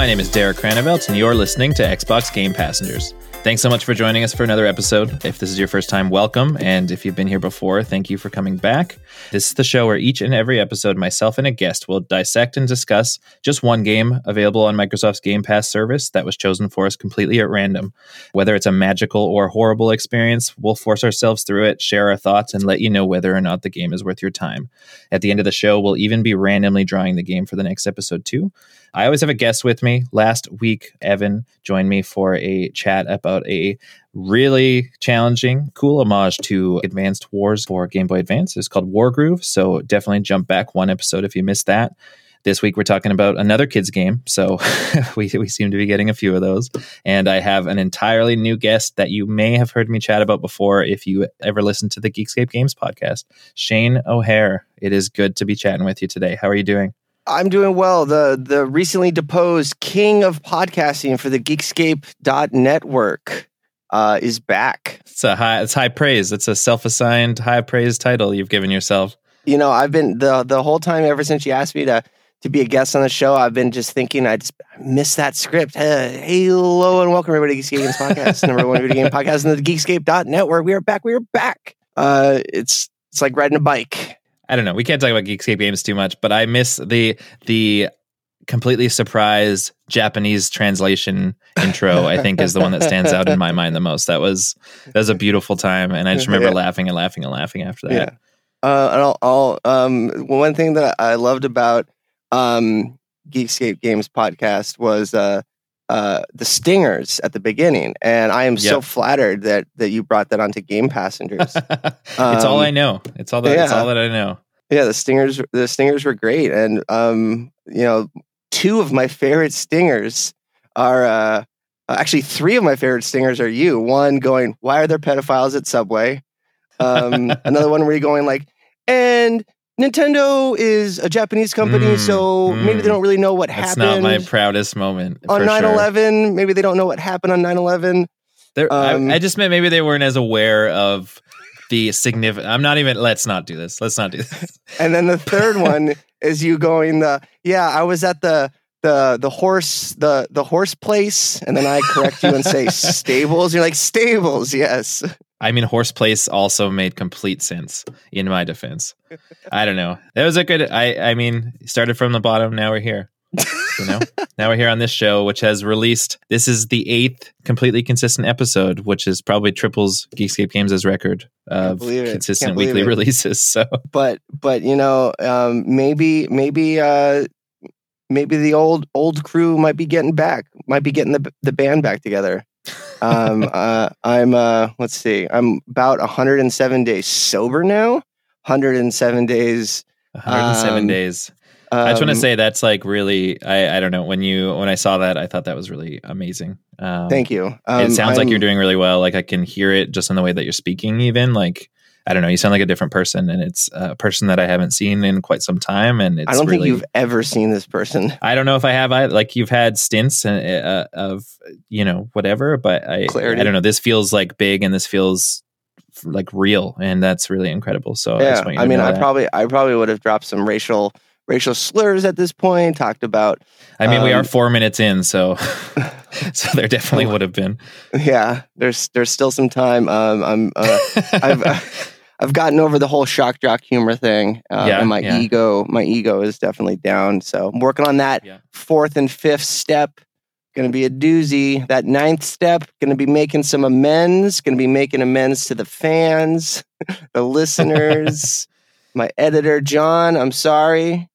My name is Derek Cranevelt, and you're listening to Xbox Game Passengers. Thanks so much for joining us for another episode. If this is your first time, welcome. And if you've been here before, thank you for coming back. This is the show where each and every episode, myself and a guest will dissect and discuss just one game available on Microsoft's Game Pass service that was chosen for us completely at random. Whether it's a magical or horrible experience, we'll force ourselves through it, share our thoughts, and let you know whether or not the game is worth your time. At the end of the show, we'll even be randomly drawing the game for the next episode, too. I always have a guest with me. Last week, Evan joined me for a chat about a really challenging, cool homage to Advanced Wars for Game Boy Advance. It's called Wargroove. So definitely jump back one episode if you missed that. This week we're talking about another kids game, so we we seem to be getting a few of those. And I have an entirely new guest that you may have heard me chat about before if you ever listened to the Geekscape Games podcast, Shane O'Hare. It is good to be chatting with you today. How are you doing? I'm doing well. The the recently deposed king of podcasting for the Geekscape.network uh, is back. It's a high it's high praise. It's a self-assigned high praise title you've given yourself. You know, I've been the the whole time ever since you asked me to to be a guest on the show. I've been just thinking I just missed that script. Hey, hello and welcome everybody to Geekscape Games Podcast, number one video game podcast on the Geekscape.network. We are back. We are back. Uh, it's it's like riding a bike. I don't know. We can't talk about Geekscape games too much, but I miss the the completely surprised Japanese translation intro. I think is the one that stands out in my mind the most. That was that was a beautiful time, and I just remember Yeah. laughing and laughing and laughing after that. Yeah. Uh, and I'll, I'll um, one thing that I loved about um, Geekscape Games podcast was uh, uh, the stingers at the beginning, and I am so flattered that that you brought that onto Game Passengers. it's all Um, I know. It's all that. Yeah. It's all that I know. yeah, the stingers, the stingers were great, and um, you know, two of my favorite stingers are. Uh, Actually, three of my favorite stingers are you. One going, "Why are there pedophiles at Subway?" Um, another one where you're going like, and Nintendo is a Japanese company, Mm, so maybe mm. they don't really know what That's happened That's not my proudest moment on for 9 sure. 11. Maybe they don't know what happened on 9 11. Um, I, I just meant maybe they weren't as aware of the significant. I'm not even. Let's not do this. Let's not do this. And then the third one is you going, the yeah, I was at the. The the horse the the horse place and then I correct you and say stables you're like stables yes I mean, horse place also made complete sense in my defense. I don't know. That was a good. I I mean, started from the bottom. Now we're here. You know, now we're here on this show, which has released. This is the eighth completely consistent episode, which is probably triples Geekscape Games' record of consistent weekly it. releases. So but but you know um, maybe maybe uh, maybe the old old crew might be getting back might be getting the the band back together um, uh, i'm uh, let's see i'm about 107 days sober now 107 days 107 Um, days. I just want to um, say that's like really. I I don't know when you when I saw that I thought that was really amazing. Um, thank you um, it sounds like you're doing really well. Like I can hear it just in the way that you're speaking. Even like I don't know, you sound like a different person, and it's a person that I haven't seen in quite some time. And it's i don't really, think you've ever seen this person I don't know if I have. I like you've had stints uh, uh, of you know whatever, but I Clarity. I don't know. This feels like big, and this feels like real, and that's really incredible. So I, yeah you i mean i that. probably i probably would have dropped some racial racial slurs at this point. Talked about I mean, we are Um, four minutes in, so so there definitely would have been. yeah. There's there's still some time. Um, I'm uh, I've uh, I've gotten over the whole shock jock humor thing, uh, Yeah, and my yeah. ego my ego is definitely down. So I'm working on that Yeah. fourth and fifth step. Going to be a doozy. That ninth step, going to be making some amends. Going to be making amends to the fans, the listeners, my editor John. I'm sorry.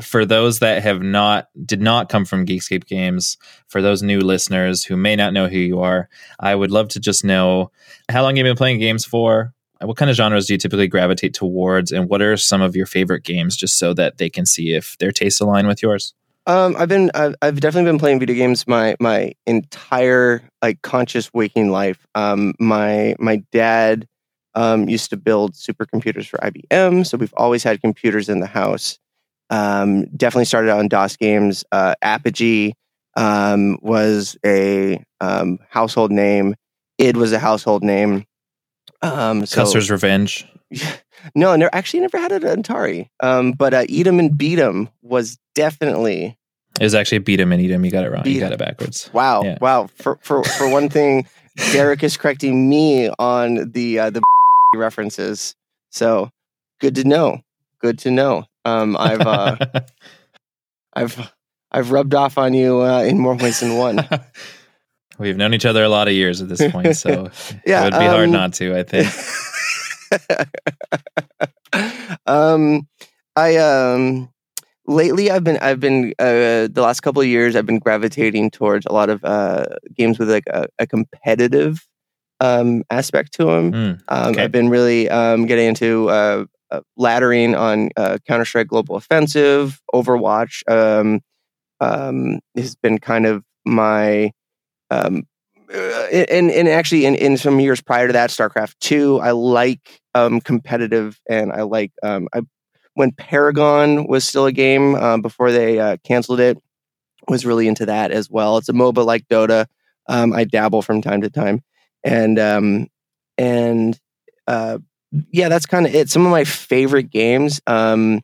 For those that have not did not come from Geekscape Games, for those new listeners who may not know who you are, I would love to just know how long you've been playing games for. What kind of genres do you typically gravitate towards, and what are some of your favorite games, just so that they can see if their tastes align with yours? Um, I've been I've, I've definitely been playing video games my my entire like conscious waking life. Um, my my dad um, used to build supercomputers for IBM, so we've always had computers in the house. Um, definitely started out on DOS games. Uh, Apogee um, was a um, household name. id was a household name. Um, so Custer's Revenge. no, never actually never had an Atari. Um, but uh, Eat 'em and Beat 'em was definitely It was actually beat 'em and eat 'em. You got it wrong. Beat you got it backwards. Wow, Yeah. wow. For for for one thing, Derek is correcting me on the uh, the references. So good to know. Good to know. Um, I've uh, I've I've rubbed off on you uh, in more ways than one. We've known each other a lot of years at this point, so Yeah, it would be hard um, not to. I think. um, I um lately I've been I've been uh the last couple of years I've been gravitating towards a lot of uh games with like a, a competitive um aspect to them. Mm, Um, I've been really um, getting into uh, uh, laddering on uh, Counter Strike Global Offensive, Overwatch. Um, um, has been kind of my um, uh, and and actually in, in some years prior to that, StarCraft Two. I like um, competitive, and I like um, I when Paragon was still a game um, before they uh, canceled it. Was really into that as well. It's a MOBA like Dota. Um, I dabble from time to time, and um, and uh, yeah, that's kind of it. Some of my favorite games. Um,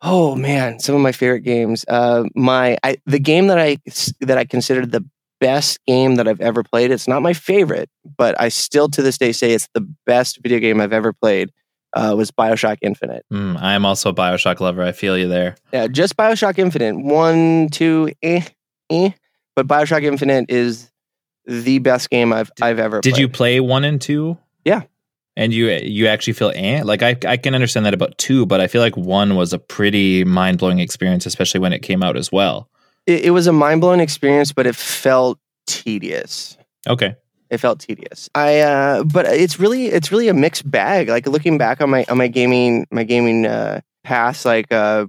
oh man, some of my favorite games. Uh, my I, the game that I that I considered the best game that I've ever played. It's not my favorite, but I still to this day say it's the best video game I've ever played. Uh, was Bioshock Infinite. Mm, I am also a Bioshock lover. I feel you there. Yeah, just Bioshock Infinite. One, two, eh, eh. But Bioshock Infinite is the best game I've I've ever. Did played. you play one and two? Yeah. And you you actually feel eh? Like I I can understand that about two, but I feel like one was a pretty mind blowing experience, especially when it came out as well. It, it was a mind blowing experience, but it felt tedious. Okay. It felt tedious. I uh, but it's really it's really a mixed bag. Like looking back on my on my gaming my gaming uh, past, like uh,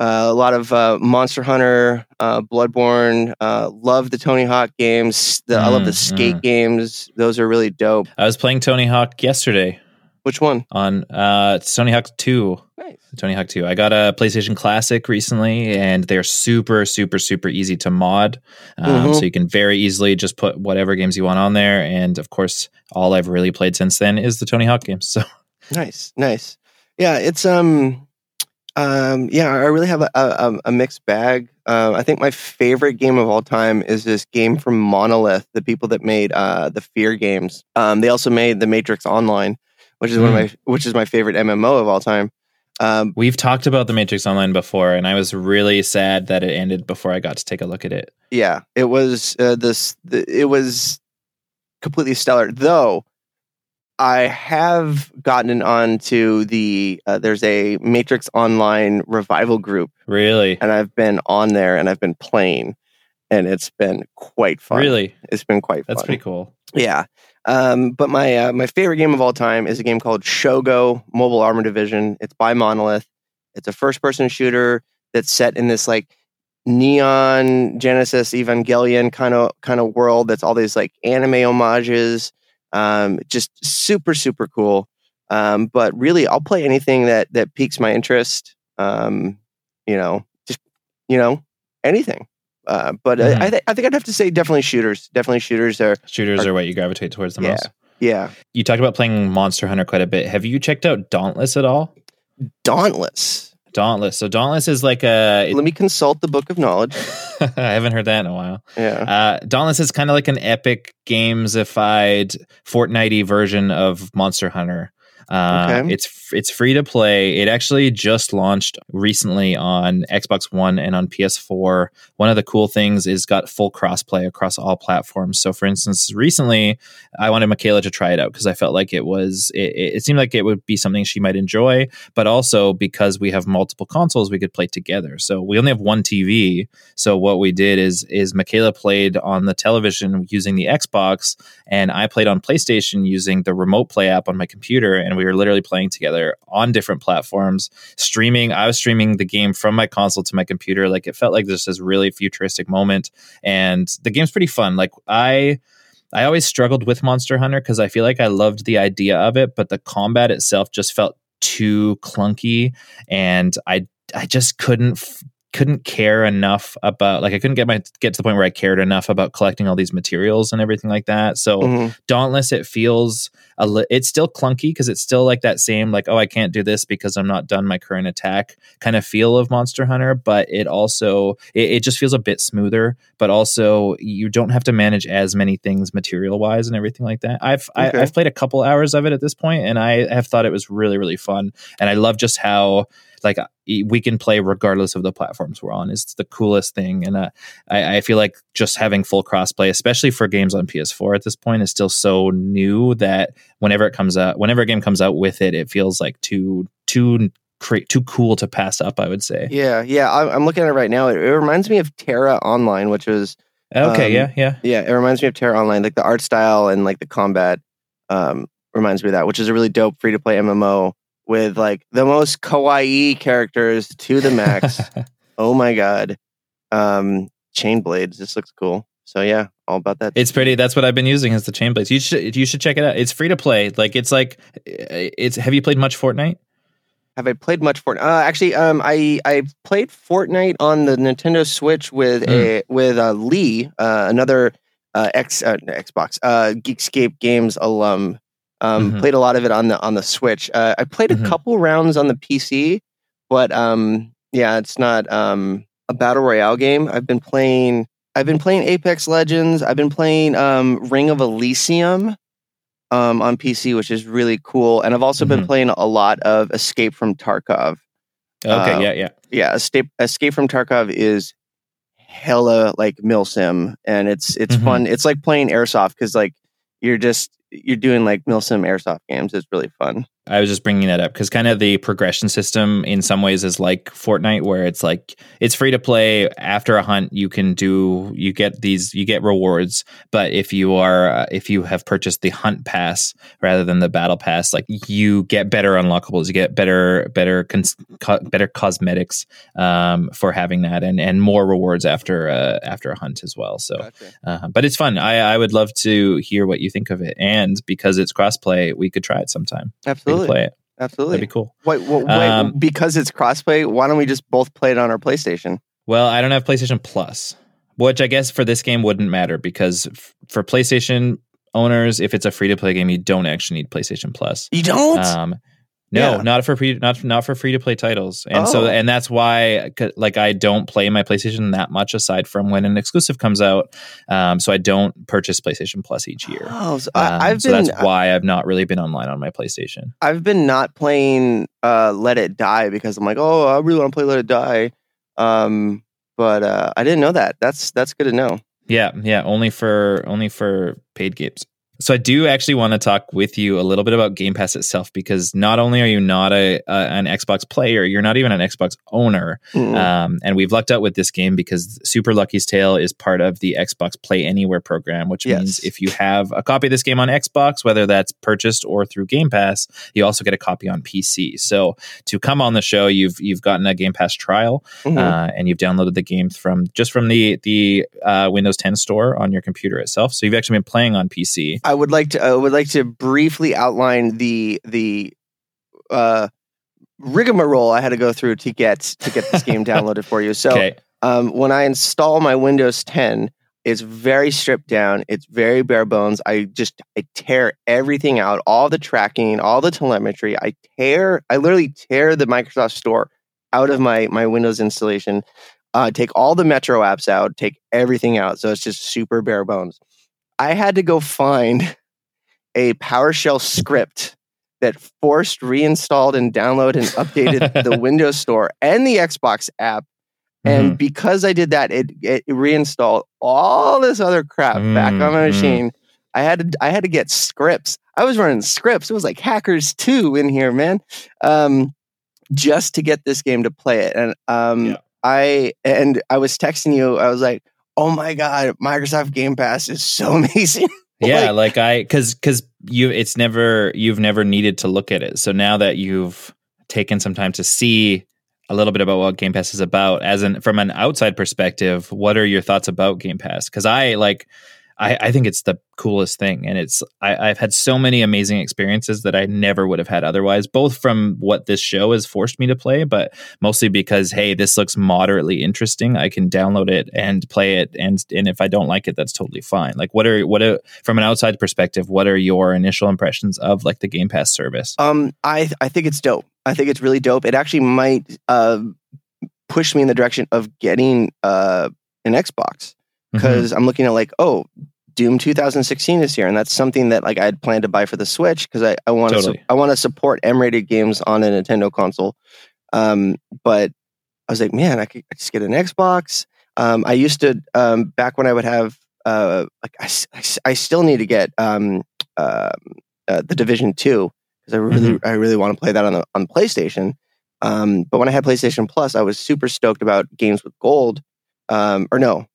uh, a lot of uh, Monster Hunter, uh, Bloodborne. Uh, love the Tony Hawk games. The, I love the Mm, skate games. Those are really dope. I was playing Tony Hawk yesterday Which one? on uh Tony Hawk 2. Nice. Tony Hawk 2. I got a PlayStation Classic recently, and they're super, super, super easy to mod. Um, Mhm. So you can very easily just put whatever games you want on there. And of course, all I've really played since then is the Tony Hawk games. So Nice, nice. Yeah, it's um, um, yeah. I really have a, a, a mixed bag. Uh, I think my favorite game of all time is this game from Monolith, the people that made uh, the Fear games. Um, they also made the Matrix Online, which is one of my which is my favorite MMO of all time. Um, we've talked about the Matrix Online before, and I was really sad that it ended before I got to take a look at it. yeah, it was uh, this. The, it was completely stellar, though. I have gotten on to the uh, there's a Matrix Online revival group Really? and I've been on there and I've been playing, and it's been quite fun. Really? it's been quite fun. That's fun. pretty cool. Yeah. Um, but my uh, my favorite game of all time is a game called Shogo Mobile Armor Division. It's by Monolith. It's a first person shooter that's set in this like neon Genesis Evangelion kind of kind of world. That's all these like anime homages. Um, just super super cool. Um, but really, I'll play anything that that piques my interest. Um, you know, just you know anything. Uh, but Mhm. I, I, th- I think I'd have to say definitely shooters. Definitely shooters are Shooters Are- are what you gravitate towards the Yeah. most. yeah. You talked about playing Monster Hunter quite a bit. Have you checked out Dauntless at all? Dauntless. Dauntless. So Dauntless is like a. Let me consult the Book of Knowledge. I haven't heard that in a while. Yeah. Uh, Dauntless is kind of like an epic gamesified Fortnitey version of Monster Hunter. Uh, Okay. It's it's free to play. It actually just launched recently on Xbox One and on PS4. One of the cool things is got full crossplay across all platforms. So, for instance, recently I wanted Michaela to try it out because I felt like it was it, it seemed like it would be something she might enjoy, but also because we have multiple consoles, we could play together. So we only have one TV. So what we did is is Michaela played on the television using the Xbox, and I played on PlayStation using the Remote Play app on my computer, and we were literally playing together on different platforms, streaming. I was streaming the game from my console to my computer. Like it felt like this is really futuristic moment, and the game's pretty fun. Like I. I always struggled with Monster Hunter because I feel like I loved the idea of it, but the combat itself just felt too clunky, and I I just couldn't f- couldn't care enough about like I couldn't get my get to the point where I cared enough about collecting all these materials and everything like that. So Mhm. Dauntless, it feels a li- it's still clunky because it's still like that same like oh I can't do this because I'm not done my current attack kind of feel of Monster Hunter, but it also it, it just feels a bit smoother. But also you don't have to manage as many things material wise and everything like that. I've Okay. I, I've played a couple hours of it at this point, and I have thought it was really really fun, and I love just how like we can play regardless of the platforms we're on. It's the coolest thing, and uh, I, I feel like just having full crossplay, especially for games on PS4 at this point, is still so new that whenever it comes out, whenever a game comes out with it, it feels like too too cra- too cool to pass up. I would say. Yeah, yeah. I, I'm looking at it right now. It, it reminds me of TERA Online, which was Okay. Um, yeah. Yeah. yeah, it reminds me of TERA Online. Like the art style and like the combat um, reminds me of that, which is a really dope free to play MMO with like the most kawaii characters to the max. oh my god, um, chain blades. This looks cool. So yeah, all about that. It's pretty. That's what I've been using as the chain blades. You should you should check it out. It's free to play. Like it's like it's. Have you played much Fortnite? Have I played much Fortnite? Uh, actually, um, I I played Fortnite on the Nintendo Switch with a with uh, Lee, uh, another uh, X uh, Xbox uh, Geekscape Games alum. Um, Mhm. Played a lot of it on the on the Switch. Uh, I played a Mhm. couple rounds on the PC, but um, yeah, it's not um, a battle royale game. I've been playing. I've been playing Apex Legends. I've been playing um, Ring of Elysium um, on PC, which is really cool. And I've also been Mhm. playing a lot of Escape from Tarkov. Okay. Uh, yeah. Yeah. Yeah, Escape Escape from Tarkov is hella like milsim, and it's it's Mhm. fun. It's like playing airsoft because like you're just you're doing like milsim airsoft games. It's really fun. I was just bringing that up because kind of the progression system in some ways is like Fortnite, where it's like it's free to play. After a hunt, you can do you get these you get rewards, but if you are uh, if you have purchased the hunt pass rather than the battle pass, like you get better unlockables, you get better better cons- co- better cosmetics um, for having that, and and more rewards after uh, after a hunt as well. So. Uh, but it's fun. I, I would love to hear what you think of it. And because it's crossplay, we could try it sometime. We Absolutely, play it. absolutely. That'd be cool. Wait, wait, wait, Um, because it's crossplay. Why don't we just both play it on our PlayStation? Well, I don't have PlayStation Plus, which I guess for this game wouldn't matter because f- for PlayStation owners, if it's a free to play game, you don't actually need PlayStation Plus. You don't. Um, no, Yeah. not for free, not not for free to play titles, and so Oh. and that's why like, I don't play my PlayStation that much aside from when an exclusive comes out. Um, so I don't purchase PlayStation Plus each year. oh, so Um, I, I've so been that's why I've not really been online on my PlayStation. I've been not playing uh, Let It Die because I'm like, oh, I really want to play Let It Die. Um, but uh, I didn't know that. That's that's good to know. Yeah, yeah, only for only for paid games. So I do actually want to talk with you a little bit about Game Pass itself because not only are you not a, a an Xbox player, you're not even an Xbox owner. Mm. Um, and we've lucked out with this game because Super Lucky's Tale is part of the Xbox Play Anywhere program, which Yes. means if you have a copy of this game on Xbox, whether that's purchased or through Game Pass, you also get a copy on PC. So to come on the show, you've you've gotten a Game Pass trial Mhm. uh, and you've downloaded the game from just from the the uh, Windows 10 store on your computer itself. So you've actually been playing on PC. I would like to I would like to briefly outline the the uh, rigmarole I had to go through to get to get this game downloaded for you. So okay. um, when I install my Windows 10, it's very stripped down. It's very bare bones. I just I tear everything out, all the tracking, all the telemetry. I tear, I literally tear the Microsoft Store out of my my Windows installation, uh, take all the Metro apps out, take everything out, so it's just super bare bones. I had to go find a PowerShell script that forced reinstalled and downloaded and updated the Windows Store and the Xbox app. And Mhm. because I did that, it, it reinstalled all this other crap back on my Mm, mm. machine. I had to I had to get scripts. I was running scripts. It was like hackers two in here, man. Um, just to get this game to play it. And um, Yeah. I and I was texting you. I was like, "Oh my god, Microsoft Game Pass is so amazing." Yeah, Like- like, I cuz cuz you it's never you've never needed to look at it. So now that you've taken some time to see a little bit about what Game Pass is about as an from an outside perspective, what are your thoughts about Game Pass? Cuz I like I, I think it's the coolest thing and it's I, I've had so many amazing experiences that I never would have had otherwise, both from what this show has forced me to play, but mostly because hey, this looks moderately interesting. I can download it and play it and and if I don't like it, that's totally fine. Like what are what are from an outside perspective, what are your initial impressions of like the Game Pass service? Um, I I think it's dope. I think it's really dope. It actually might uh, push me in the direction of getting uh, an Xbox Mm-hmm. because I'm looking at like, oh, Doom 2016 is here, and that's something that like I had planned to buy for the Switch because I I want to Totally. I want to support M-rated games on a Nintendo console. Um, but I was like, man, I could just get an Xbox. Um, I used to um, back when I would have uh, like I, I I still need to get um, uh, uh, the Division Two because I really I really want to play that on the on PlayStation. Um, but when I had PlayStation Plus, I was super stoked about games with gold. Um, or no,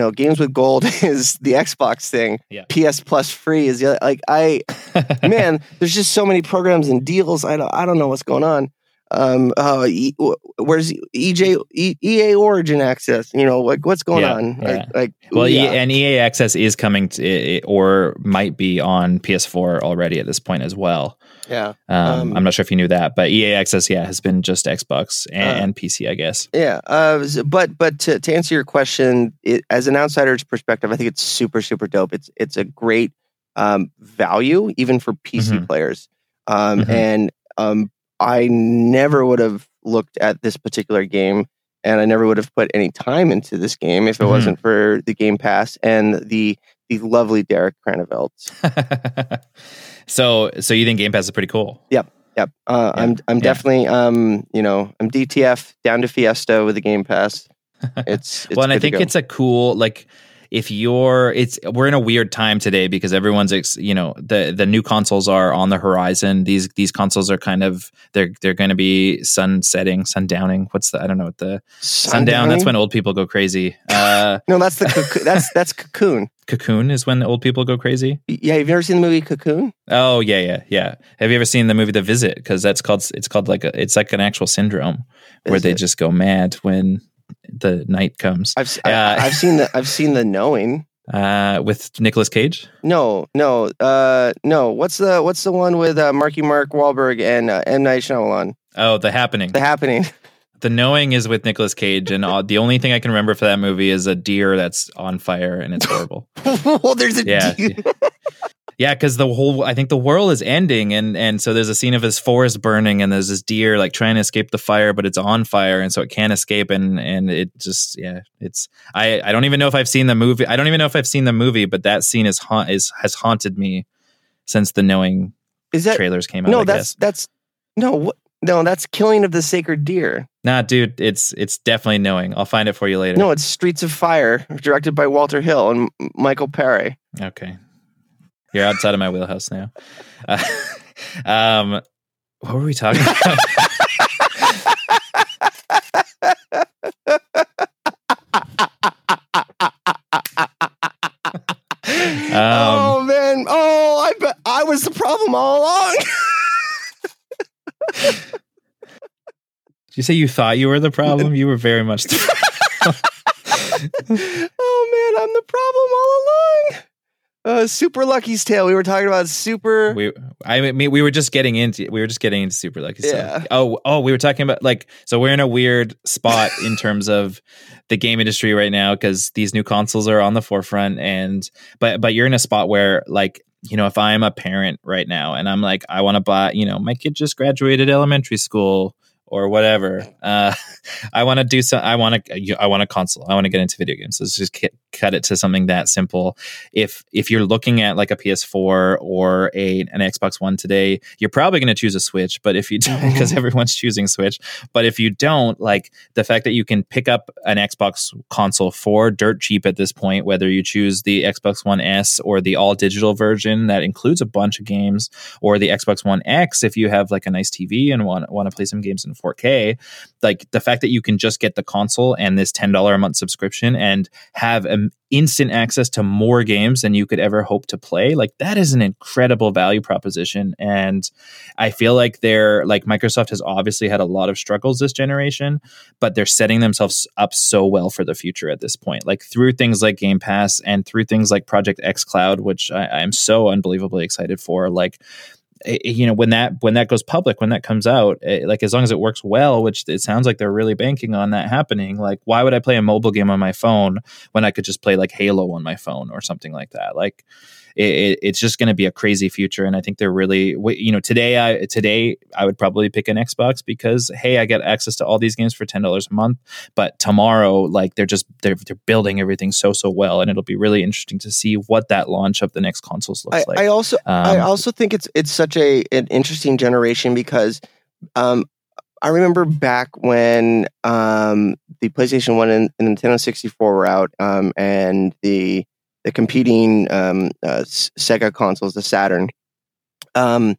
no, games with gold is the Xbox thing. Yeah. PS Plus free is the other, like I man. There's just so many programs and deals. I don't I don't know what's going on. Um, uh, e, where's EJ e, EA Origin access? You know, like what's going Yeah, on? yeah. Like, like Well, yeah. and EA Access is coming to, or might be on PS4 already at this point as well. Yeah. Um, Um, I'm not sure if you knew that, but EA Access, yeah, has been just Xbox and, Uh, and PC, I guess. Yeah, uh, but but to, to answer your question, it, as an outsider's perspective, I think it's super super dope. It's it's a great um, value even for PC Mhm. players, um, Mhm. and um, I never would have looked at this particular game, and I never would have put any time into this game if it Mhm. wasn't for the Game Pass and the the lovely Derek Cranevelt. so, so you think Game Pass is pretty cool? Yep, yep. uh, Yeah, I'm I'm yeah. definitely um you know I'm DTF down to Fiesta with the Game Pass. It's, it's well, and I think it's a cool like if you're it's we're in a weird time today because everyone's ex, you know the the new consoles are on the horizon. These these consoles are kind of they're they're going to be sunsetting, sundowning. What's the I don't know what the sundown. That's when old people go crazy. Uh, No, that's the cocoon. that's that's Cocoon. Cocoon is when old people go crazy. Yeah, have you ever seen the movie Cocoon? Oh yeah, yeah, yeah. Have you ever seen the movie The Visit? Because that's called it's called like a it's like an actual syndrome where Is they it? just go mad when the night comes. I've Yeah. I, have seen the I've seen the Knowing. Uh, with Nicolas Cage. No, no, uh, no. What's the what's the one with uh, Marky Mark Wahlberg and uh, M Night Shyamalan? Oh, The Happening. The Happening. The Knowing is with Nicolas Cage, and uh, the only thing I can remember for that movie is a deer that's on fire and it's horrible. well, there's a Yeah. yeah, because the whole I think the world is ending, and and so there's a scene of this forest burning, and there's this deer like trying to escape the fire, but it's on fire, and so it can't escape, and and it just yeah, it's I I don't even know if I've seen the movie. I don't even know if I've seen the movie, but that scene is haunt is has haunted me since the Knowing Is that trailers came out. no? I That's guess. that's no what. No, that's Killing of the Sacred Deer. Nah, dude, it's it's definitely Knowing. I'll find it for you later. No, it's Streets of Fire, directed by Walter Hill and Michael Perry. Okay. You're outside of my wheelhouse now. Uh, um, what were we talking about? um, oh man! Oh, I bet I was the problem all along. You say you thought you were the problem? You were very much the problem. oh man, I'm the problem all along. Uh, Super Lucky's Tale. We were talking about Super. we I mean we were just getting into we were just getting into super Lucky's. Yeah. Oh oh we were talking about like so we're in a weird spot in terms of the game industry right now because these new consoles are on the forefront and but but you're in a spot where like you know if I'm a parent right now and I'm like I want to buy you know my kid just graduated elementary school or whatever. Uh, I want to do some. I want to. I want a console. I want to get into video games. Let's just get, cut it to something that simple. If if you're looking at like a PS4 or a an Xbox One today, you're probably going to choose a Switch. But if you don't, because everyone's choosing Switch. But if you don't, like the fact that you can pick up an Xbox console for dirt cheap at this point, whether you choose the Xbox One S or the all digital version that includes a bunch of games, or the Xbox One X if you have like a nice TV and want want to play some games in 4K, like the fact that you can just get the console and this $10 a month subscription and have an instant access to more games than you could ever hope to play, like that is an incredible value proposition. And I feel like they're like Microsoft has obviously had a lot of struggles this generation, but they're setting themselves up so well for the future at this point. Like through things like Game Pass and through things like Project X Cloud, which I, I'm so unbelievably excited for. Like Eh, eh, you know when that when that goes public when that comes out it, eh, like as long as it works well which it sounds like they're really banking on that happening like why would i play a mobile game on my phone when i could just play like halo on my phone or something like that? Like it, it's just going to be a crazy future. And I think they're really, you know, today I today I would probably pick an Xbox because hey, I get access to all these games for ten dollars a month. But tomorrow, like they're just they're they're building everything so so well, and it'll be really interesting to see what that launch of the next consoles looks I, like. I also um, I also think it's it's such a an interesting generation because. Um, I remember back when um, the PlayStation One and, and Nintendo sixty four were out, um, and the the competing um, uh, Sega consoles, the Saturn. Um,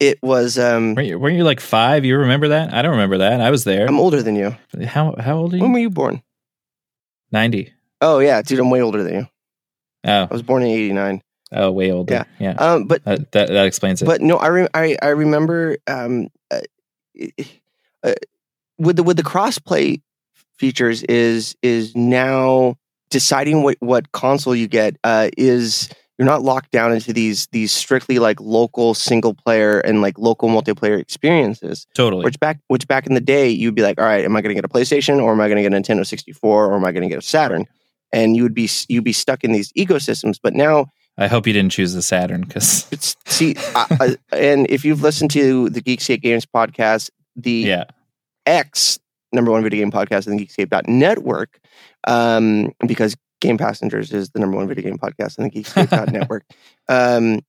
it was. Um, weren't, you, weren't you like five? You remember that? I don't remember that. I was there. I'm older than you. How how old are you? When were you born? Ninety. Oh yeah, dude, I'm way older than you. Oh, I was born in '89. Oh, way older. Yeah, yeah. Um, but uh, that that explains it. But no, I re- I, I remember um, uh, uh, with the with the crossplay features is is now deciding what what console you get uh, is you're not locked down into these these strictly like local single player and like local multiplayer experiences. Totally. Which back which back in the day you'd be like, all right, am I going to get a PlayStation or am I going to get a Nintendo 64 or am I going to get a Saturn? And you would be you'd be stuck in these ecosystems. But now I hope you didn't choose the Saturn because it's see, I, I, and if you've listened to the Geekscape Games podcast, the yeah. X number one video game podcast on the Geekscape.network, um, because Game Passengers is the number one video game podcast on the Geekscape.network. um,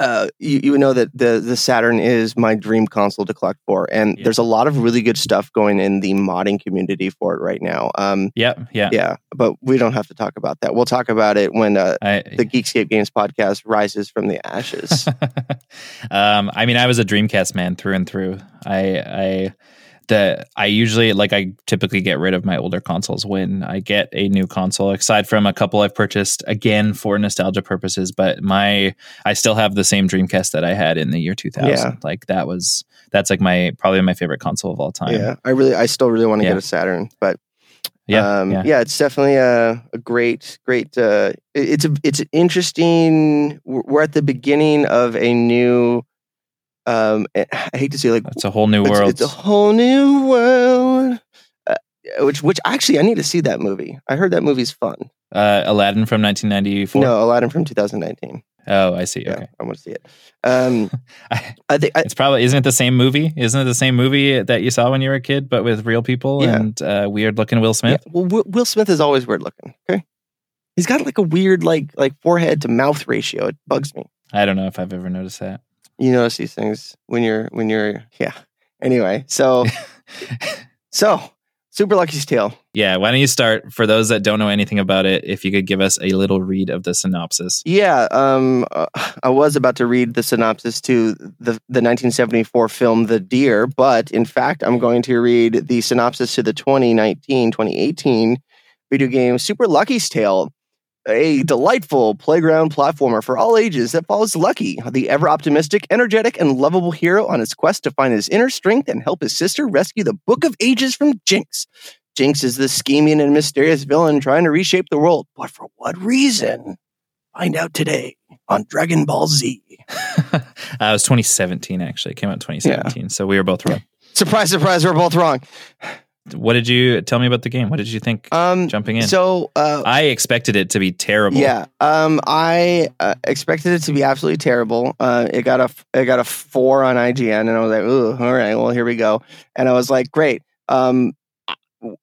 uh, you, you would know that the the Saturn is my dream console to collect for, and yeah. there's a lot of really good stuff going in the modding community for it right now. Um, yeah, yeah, yeah. But we don't have to talk about that. We'll talk about it when uh, I, the Geekscape Games podcast rises from the ashes. um, I mean, I was a Dreamcast man through and through. I I that I usually like I typically get rid of my older consoles when I get a new console aside from a couple I've purchased again for nostalgia purposes but my I still have the same Dreamcast that I had in the year 2000 yeah. like that was that's like my probably my favorite console of all time yeah I really I still really want to yeah. get a Saturn but yeah, um, yeah, yeah. It's definitely a, a great, great. Uh, it's a, it's interesting. We're at the beginning of a new um, eh, I hate to say like it's a whole new world. It's, a whole new world. Uh, which, which actually, I need to see that movie. I heard that movie's fun. Uh, Aladdin from 1994. No, Aladdin from 2019. Oh, I see. Yeah, okay, I want to see it. Um, I, I think it's probably isn't it the same movie? Isn't it the same movie that you saw when you were a kid, but with real people yeah. and uh, weird looking Will Smith? Yeah. Well, Will Smith is always weird looking. Okay, he's got like a weird like like forehead to mouth ratio. It bugs me. I don't know if I've ever noticed that you notice these things when you're when you're yeah. Anyway, so so Super Lucky's Tale. Yeah, why don't you start for those that don't know anything about it? If you could give us a little read of the synopsis. Yeah, um, uh, I was about to read the synopsis to the the 1974 film The Deer, but in fact, I'm going to read the synopsis to the 2019 2018 video game Super Lucky's Tale a delightful playground platformer for all ages that follows Lucky, the ever optimistic, energetic, and lovable hero on his quest to find his inner strength and help his sister rescue the Book of Ages from Jinx. Jinx is the scheming and mysterious villain trying to reshape the world, but for what reason? Find out today on Dragon Ball Z. uh, it was 2017, actually. It came out 2017, yeah. so we were both wrong. Surprise, surprise, we're both wrong. What did you tell me about the game? What did you think Um, jumping in? so uh, I expected it to be terrible. Yeah, um, I uh, expected it to be absolutely terrible. Uh, it got a it got a four on IGN, and I was like, "Ooh, all right, well, here we go." And I was like, "Great." Um,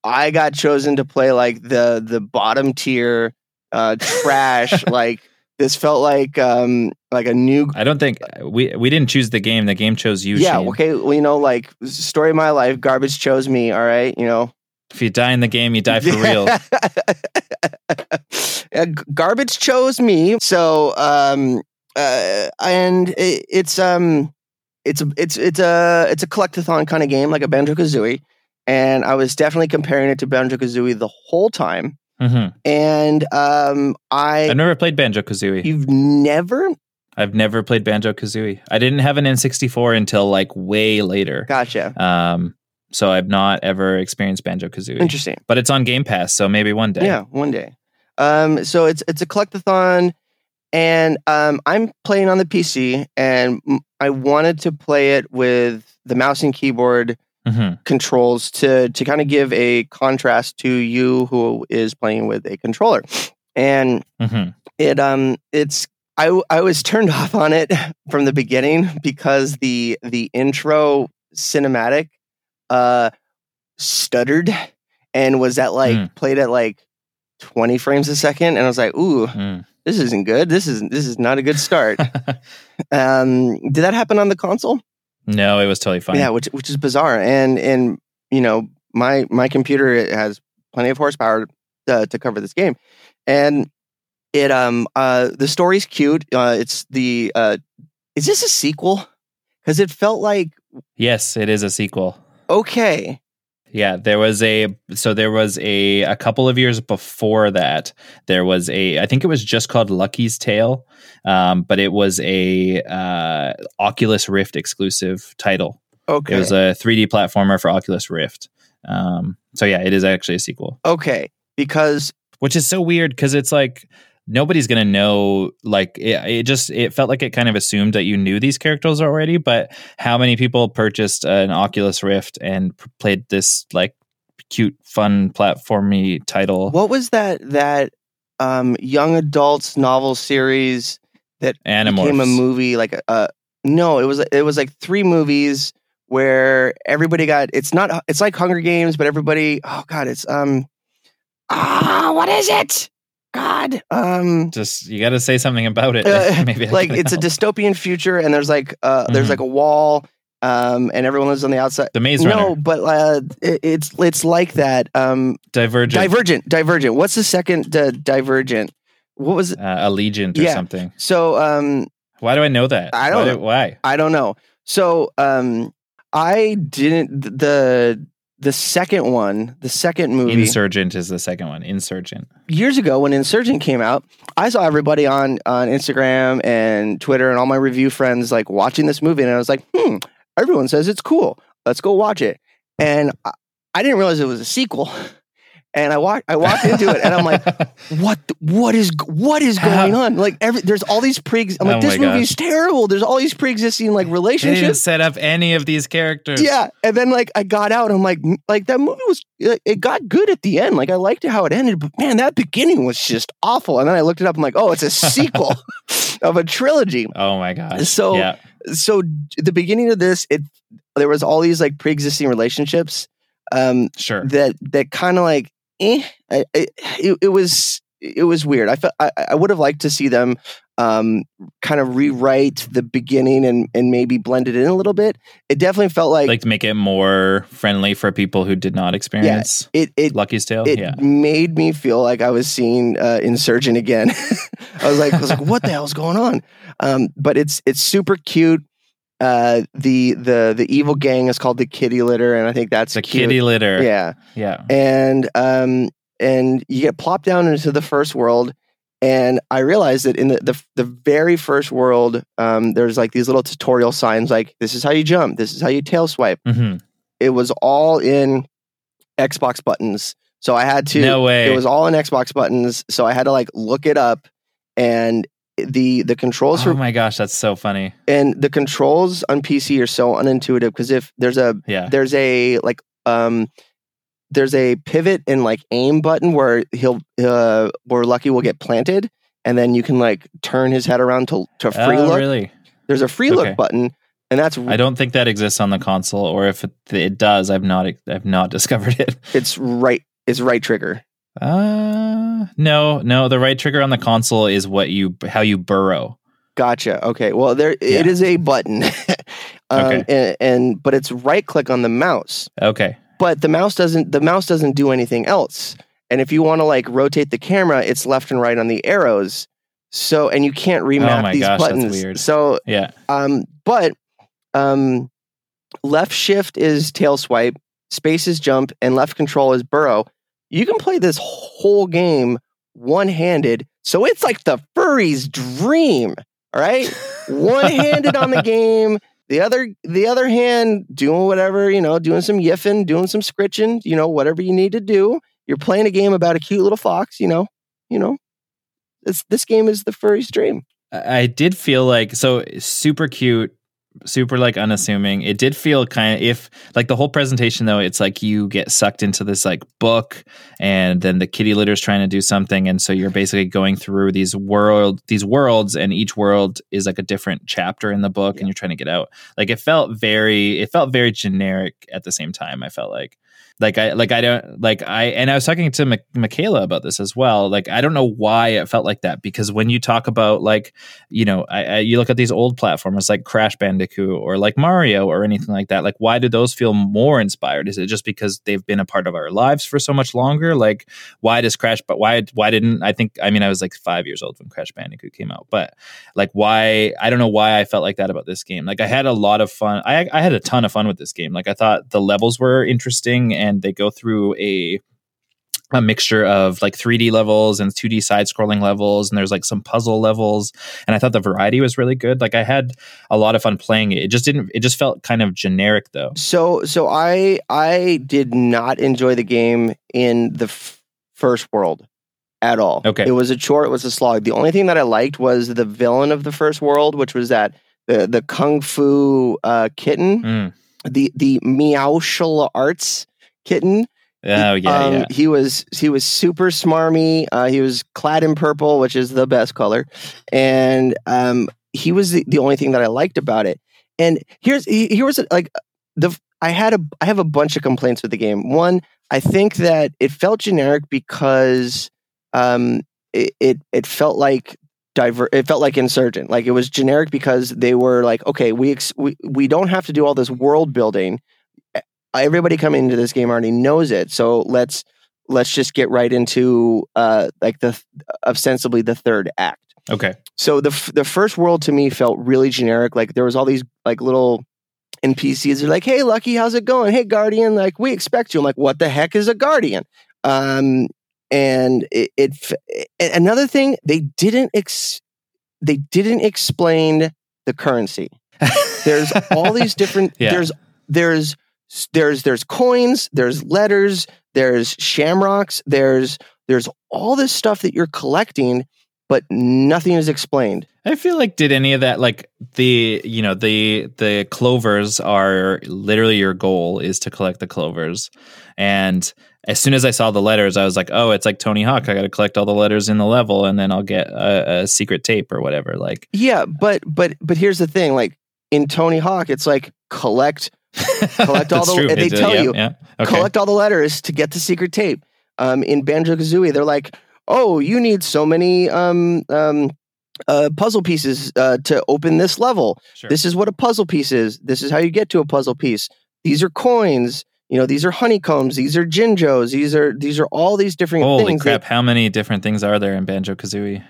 I got chosen to play like the the bottom tier uh, trash. like this felt like um, like a new I don't think we we didn't choose the game. The game chose you. yeah. Shane. Okay, well, you know, like story of my life. Garbage chose me. All right, you know. If you die in the game, you die for real. Yeah, g- garbage chose me. So, um, uh, and it, it's um, it's a it's it's a it's a collectathon kind of game, like a Banjo Kazooie. And I was definitely comparing it to Banjo Kazooie the whole time. Hmm And um, I I've never played Banjo Kazooie. you've never I've never played Banjo Kazooie. I didn't have an N64 until like way later. gotcha. Um, so I've not ever experienced Banjo Kazooie. Interesting. But it's on Game Pass, so maybe one day. Yeah, one day. Um, so it's it's a collectathon, and um, I'm playing on the PC, and I wanted to play it with the mouse and keyboard hmm controls to to kind of give a contrast to you who is playing with a controller, and hmm it um it's I I was turned off on it from the beginning because the the intro cinematic uh stuttered and was at like Mm. played at like 20 frames a second and I was like ooh Mm. this isn't good. This is this is not a good start. Um did that happen on the console no, it was totally fine. yeah which which is bizarre. And and you know my my computer it has plenty of horsepower uh, to cover this game. And it um uh the story's cute. Uh it's the uh is this a sequel? Because it felt like Yes, it is a sequel. okay Yeah, there was a so there was a a couple of years before that. There was a I think it was just called Lucky's Tale, um, but it was a uh, Oculus Rift exclusive title. okay It was a 3D platformer for Oculus Rift. Um, so yeah, it is actually a sequel, okay because which is so weird because it's like nobody's gonna know. Like it, it just it felt like it kind of assumed that you knew these characters already. But how many people purchased an Oculus Rift and p- played this like cute, fun platformy title? what was that that um young adults novel series that Animorphs. became a movie like a uh, no it was it was like three movies where everybody got it's not it's like hunger games but everybody oh god it's um ah what is it god um Just you got to say something about it. uh, Maybe I like it's a dystopian future and there's like uh there's Mhm. like a wall um and everyone lives on the outside the Maze Runner. no but uh it, it's it's like that um Divergent, divergent divergent what's the second uh, divergent what was it uh, Allegiant, or Yeah. something. so um Why do I know that? I don't why do- why? I don't know. So um I didn't th- the the second one, the second movie Insurgent is the second one. Insurgent. years ago when Insurgent came out, I saw everybody on on Instagram and Twitter and all my review friends like watching this movie and I was like, "Hmm, everyone says it's cool. Let's go watch it." And I, I didn't realize it was a sequel. And I walked I walked into it and I'm like, what what is what is going on? Like every there's all these pre I'm like Oh this my movie's terrible. There's all these pre-existing like they relationships. didn't set up any of these characters. Yeah, and then like I got out, I'm like, like that movie was, it it got good at the end. Like I liked how it ended, but man, that beginning was just awful. And then I looked it up, I'm like, oh, it's a sequel of a trilogy. Oh my gosh. So- yeah. So the beginning of this, it there was all these like pre-existing relationships um, Sure. that that kind of like, eh, I, I, it, it was it was weird. I felt I, I would have liked to see them um, kind of rewrite the beginning and and maybe blend it in a little bit. It definitely felt like, like to make it more friendly for people who did not experience it it Lucky's Tale. it yeah. made me feel like I was seeing uh, Insurgent again. I was like, I was like, what the hell's going on? Um, but it's it's super cute. Uh, the the the evil gang is called the Kitty Litter, and I think that's The cute. kitty litter. Yeah, Yeah. and um, and you get plopped down into the first world, and I realized that in the the, the very first world, um, there's like these little tutorial signs, like this is how you jump, this is how you tail swipe. hmm It was all in Xbox buttons, so I had to. No way. It was all in Xbox buttons, so I had to like look it up, and the the controls oh for my gosh, that's so funny. and the controls on PC are so unintuitive because if there's a Yeah. there's a like um there's a pivot and like aim button where he'll uh, where Lucky will get planted, and then you can like turn his head around to to free Oh, look. really? There's a free Okay. look button, and that's I don't think that exists on the console, or if it, it does, I've not I've not discovered it. it's right it's right trigger. Uh no, no. The right trigger on the console is what you how you burrow. Gotcha. Okay. Well, there Yeah. it is a button, um, Okay. and, and but it's right click on the mouse. Okay. But the mouse doesn't the mouse doesn't do anything else. And if you want to like rotate the camera, it's left and right on the arrows. So and you can't remap Oh these gosh, that's buttons. weird. So Yeah. um, but um, left shift is tail swipe, space is jump, and left control is burrow. You can play this whole game one handed. So it's like the furry's dream. All right, one handed on the game. The other, the other hand, doing whatever you know, doing some yiffing, doing some scritching, you know, whatever you need to do. You're playing a game about a cute little fox, you know, you know. This this game is the furry's dream. I did feel like so super cute, super like unassuming. It did feel kind of if like the whole presentation though, it's like you get sucked into this like book and then the kitty litter's trying to do something and so you're basically going through these world these worlds and each world is like a different chapter in the book and you're trying to get out. Like it felt very it felt very generic at the same time, I felt like like I like I don't like I and I was talking to Mi- Michaela about this as well. Like I don't know why it felt like that because when you talk about like you know I, I you look at these old platformers like Crash Bandicoot or like Mario or anything like that. Like why do those feel more inspired? Is it just because they've been a part of our lives for so much longer? Like why does Crash? But why why didn't I think? I mean I was like five years old when Crash Bandicoot came out, but like why I don't know why I felt like that about this game. Like I had a lot of fun. I I had a ton of fun with this game. Like I thought the levels were interesting and they go through a a mixture of like 3D levels and 2D side scrolling levels and there's like some puzzle levels and I thought the variety was really good. Like I had a lot of fun playing it. It just didn't it just felt kind of generic though. So so I I did not enjoy the game in the f- first world at all. Okay. It was a chore, it was a slog. The only thing that I liked was the villain of the first world, which was that the the kung fu uh, kitten, Mm. the the meowshal arts kitten. Oh yeah, Um, yeah. He was he was super smarmy. Uh, he was clad in purple, which is the best color, and um, he was the, the only thing that I liked about it. And here's he- here was like the I had a I have a bunch of complaints with the game. One, I think that it felt generic because um, it, it it felt like diver it felt like insurgent like it was generic because they were like okay we ex- we, we don't have to do all this world building everybody coming into this game already knows it so let's let's just get right into uh like the ostensibly the third act Okay. so the f- the first world to me felt really generic. Like there was all these like little NPCs. They're like, "Hey, Lucky, how's it going? Hey, Guardian, like we expect you." I'm like, "What the heck is a Guardian?" Um, and it, it another thing they didn't ex- they didn't explain the currency. There's all these different. Yeah. There's there's there's there's coins. There's letters. There's shamrocks. There's there's all this stuff that you're collecting, but nothing is explained. I feel like did any of that like the you know the the clovers are literally your goal is to collect the clovers, and as soon as I saw the letters, I was like, oh, it's like Tony Hawk. I got to collect all the letters in the level, and then I'll get a, a secret tape or whatever. Like Yeah, but but but here's the thing: like in Tony Hawk, it's like collect Collect all the- true. and they do- tell yeah, you, yeah. Okay. collect all the letters to get the secret tape. Um, in Banjo Kazooie, they're like, oh, you need so many um um. Uh, puzzle pieces uh, to open this level. Sure. This is what a puzzle piece is. This is how you get to a puzzle piece. These are coins. You know, these are honeycombs. These are jinjos. These are these are all these different Holy things. crap! How many different things are there in Banjo Kazooie?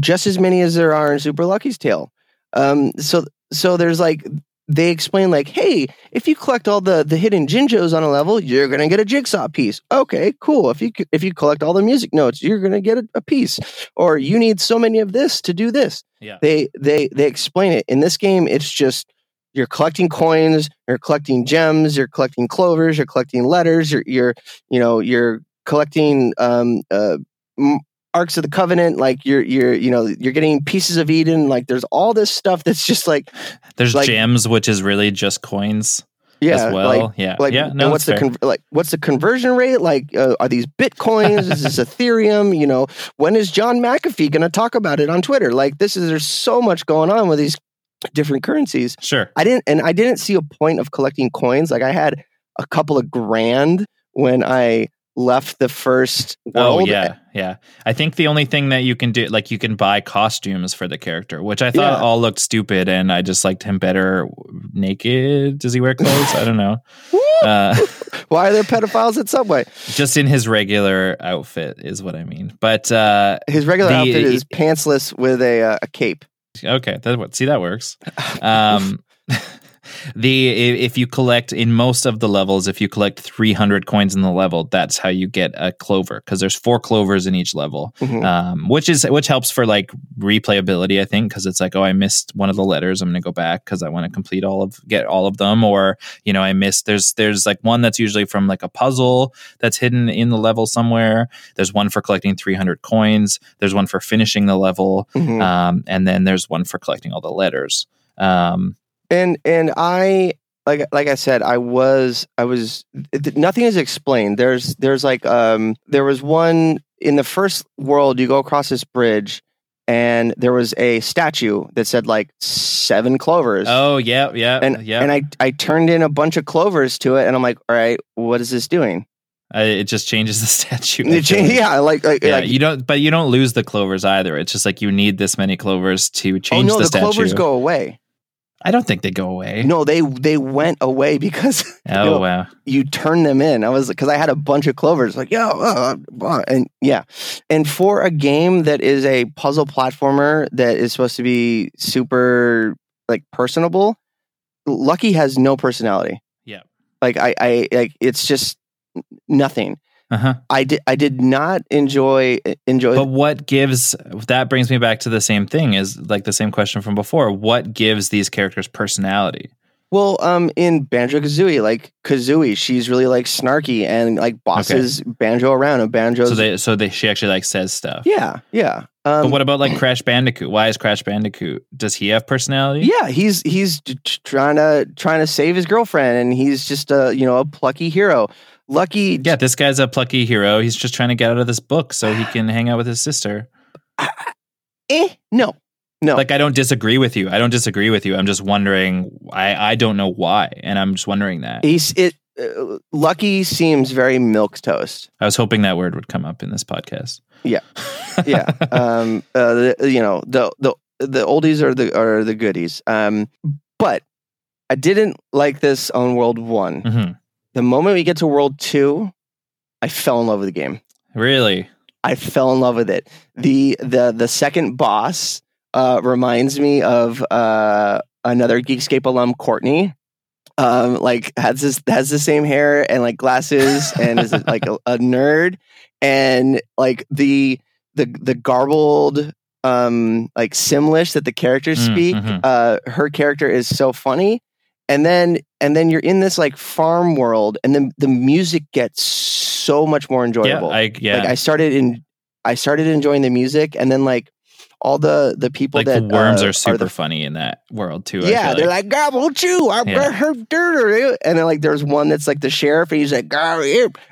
just as many as there are in Super Lucky's Tale. Um, so so there's like they explain like, hey, if you collect all the the hidden jinjos on a level, you're gonna get a jigsaw piece. Okay, cool. If you if you collect all the music notes, you're gonna get a, a piece. Or you need so many of this to do this. Yeah. They they they explain it. In this game, it's just you're collecting coins, you're collecting gems, you're collecting clovers, you're collecting letters, you're you're you know you're collecting um uh m- arks of the covenant like you're you're you know you're getting pieces of eden like there's all this stuff that's just like There's Like- gems, which is really just coins. Yeah, as well. like- yeah, Like, yeah. No, what's the con- like? What's the conversion rate? Like, uh, are these bitcoins? is this Ethereum? You know, when is John McAfee going to talk about it on Twitter? Like, this is there's so much going on with these different currencies. sure. I didn't, and I didn't see a point of collecting coins. Like, I had a couple of grand when I left the first Oh yeah, yeah. I think the only thing that you can do, like, you can buy costumes for the character, which I thought Yeah. all looked stupid, and I just liked him better naked. Does he wear clothes? I don't know. Uh, Why are there pedophiles at Subway? just in his regular outfit is what I mean. But uh, His regular The- outfit is pantsless with a uh, a cape. okay, that what see that works. Um, the if you collect in most of the levels, if you collect 300 coins in the level, that's how you get a clover because there's four clovers in each level. Mhm. um, which is which helps for like replayability, I think, because it's like, oh, I missed one of the letters. I'm going to go back because I want to complete all of get all of them, or you know, I missed. There's there's like one that's usually from like a puzzle that's hidden in the level somewhere. There's one for collecting 300 coins. There's one for finishing the level, Mhm. um, and then there's one for collecting all the letters. Um, and and I like like I said, I was I was nothing is explained. There's there's like um there was one in the first world. You go across this bridge, and there was a statue that said like seven clovers. oh yeah, yeah, and yeah. and I I turned in a bunch of clovers to it, and I'm like, all right, what is this doing? I, it just changes the statue. I It cha- yeah, like like, Yeah, like you don't, but you don't lose the clovers either. It's just like you need this many clovers to oh change no, the, the, statue. clovers go away. I don't think they go away. No, they they went away because Oh know, wow. you turn them in. I was because I had a bunch of clovers, like yeah, uh, uh, and yeah, and for a game that is a puzzle platformer that is supposed to be super like personable, Lucky has no personality. Yeah. like I, I like it's just nothing. Uh huh. I did I did not enjoy enjoy. But what gives that brings me back to the same thing is like the same question from before. What gives these characters personality? Well, um, in Banjo Kazooie, like Kazooie, she's really like snarky and like bosses Banjo around, and Banjo. So they so they she actually like says stuff. yeah, yeah. Um, But what about like Crash Bandicoot? Why is Crash Bandicoot? Does he have personality? Yeah, he's he's trying to trying to save his girlfriend, and he's just a you know a plucky hero. Lucky, Yeah, this guy's a plucky hero. He's just trying to get out of this book so he can hang out with his sister. eh, no, no. Like I don't disagree with you. I don't disagree with you. I'm just wondering I I don't know why and I'm just wondering that. he's it. Uh, Lucky seems very milquetoast. I was hoping that word would come up in this podcast. Yeah. Yeah, um, uh, the, you know the the the oldies are the are the goodies. Um, but I didn't like this on World One. Mhm. The moment we get to World Two, I fell in love with the game. Really? I fell in love with it. The the the second boss uh, reminds me of uh, another Geekscape alum, Courtney. Um, like has this has the same hair and like glasses and is like a, a nerd and like the the the garbled um like Simlish that the characters Mm, speak. mhm. Uh, her character is so funny. And then and then you're in this like farm world, and then the music gets so much more Yeah, enjoyable. I yeah. Like I started in, I started enjoying the music, and then like all the the people like that the worms uh, are super the- funny in that world too. Yeah, they're like, gobble chew, I'm Yeah. her and then like there's one that's like the sheriff, and he's like, "Gar-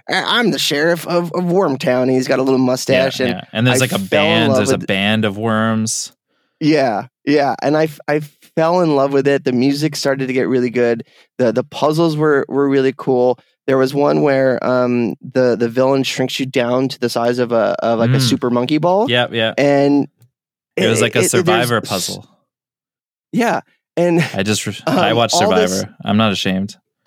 I'm the sheriff of, of Wormtown, and he's got a little yeah, mustache, and yeah. and there's I like a band. There's a band of worms. Yeah, yeah, and I I fell in love with it. The music started to get really good. the The puzzles were were really cool. There was one where um the the villain shrinks you down to the size of a of like a Mm. super monkey ball. Yeah, yeah. and It was like a there's survivor puzzle. Yeah, and I just re- I Um, watched Survivor. this- I'm not ashamed.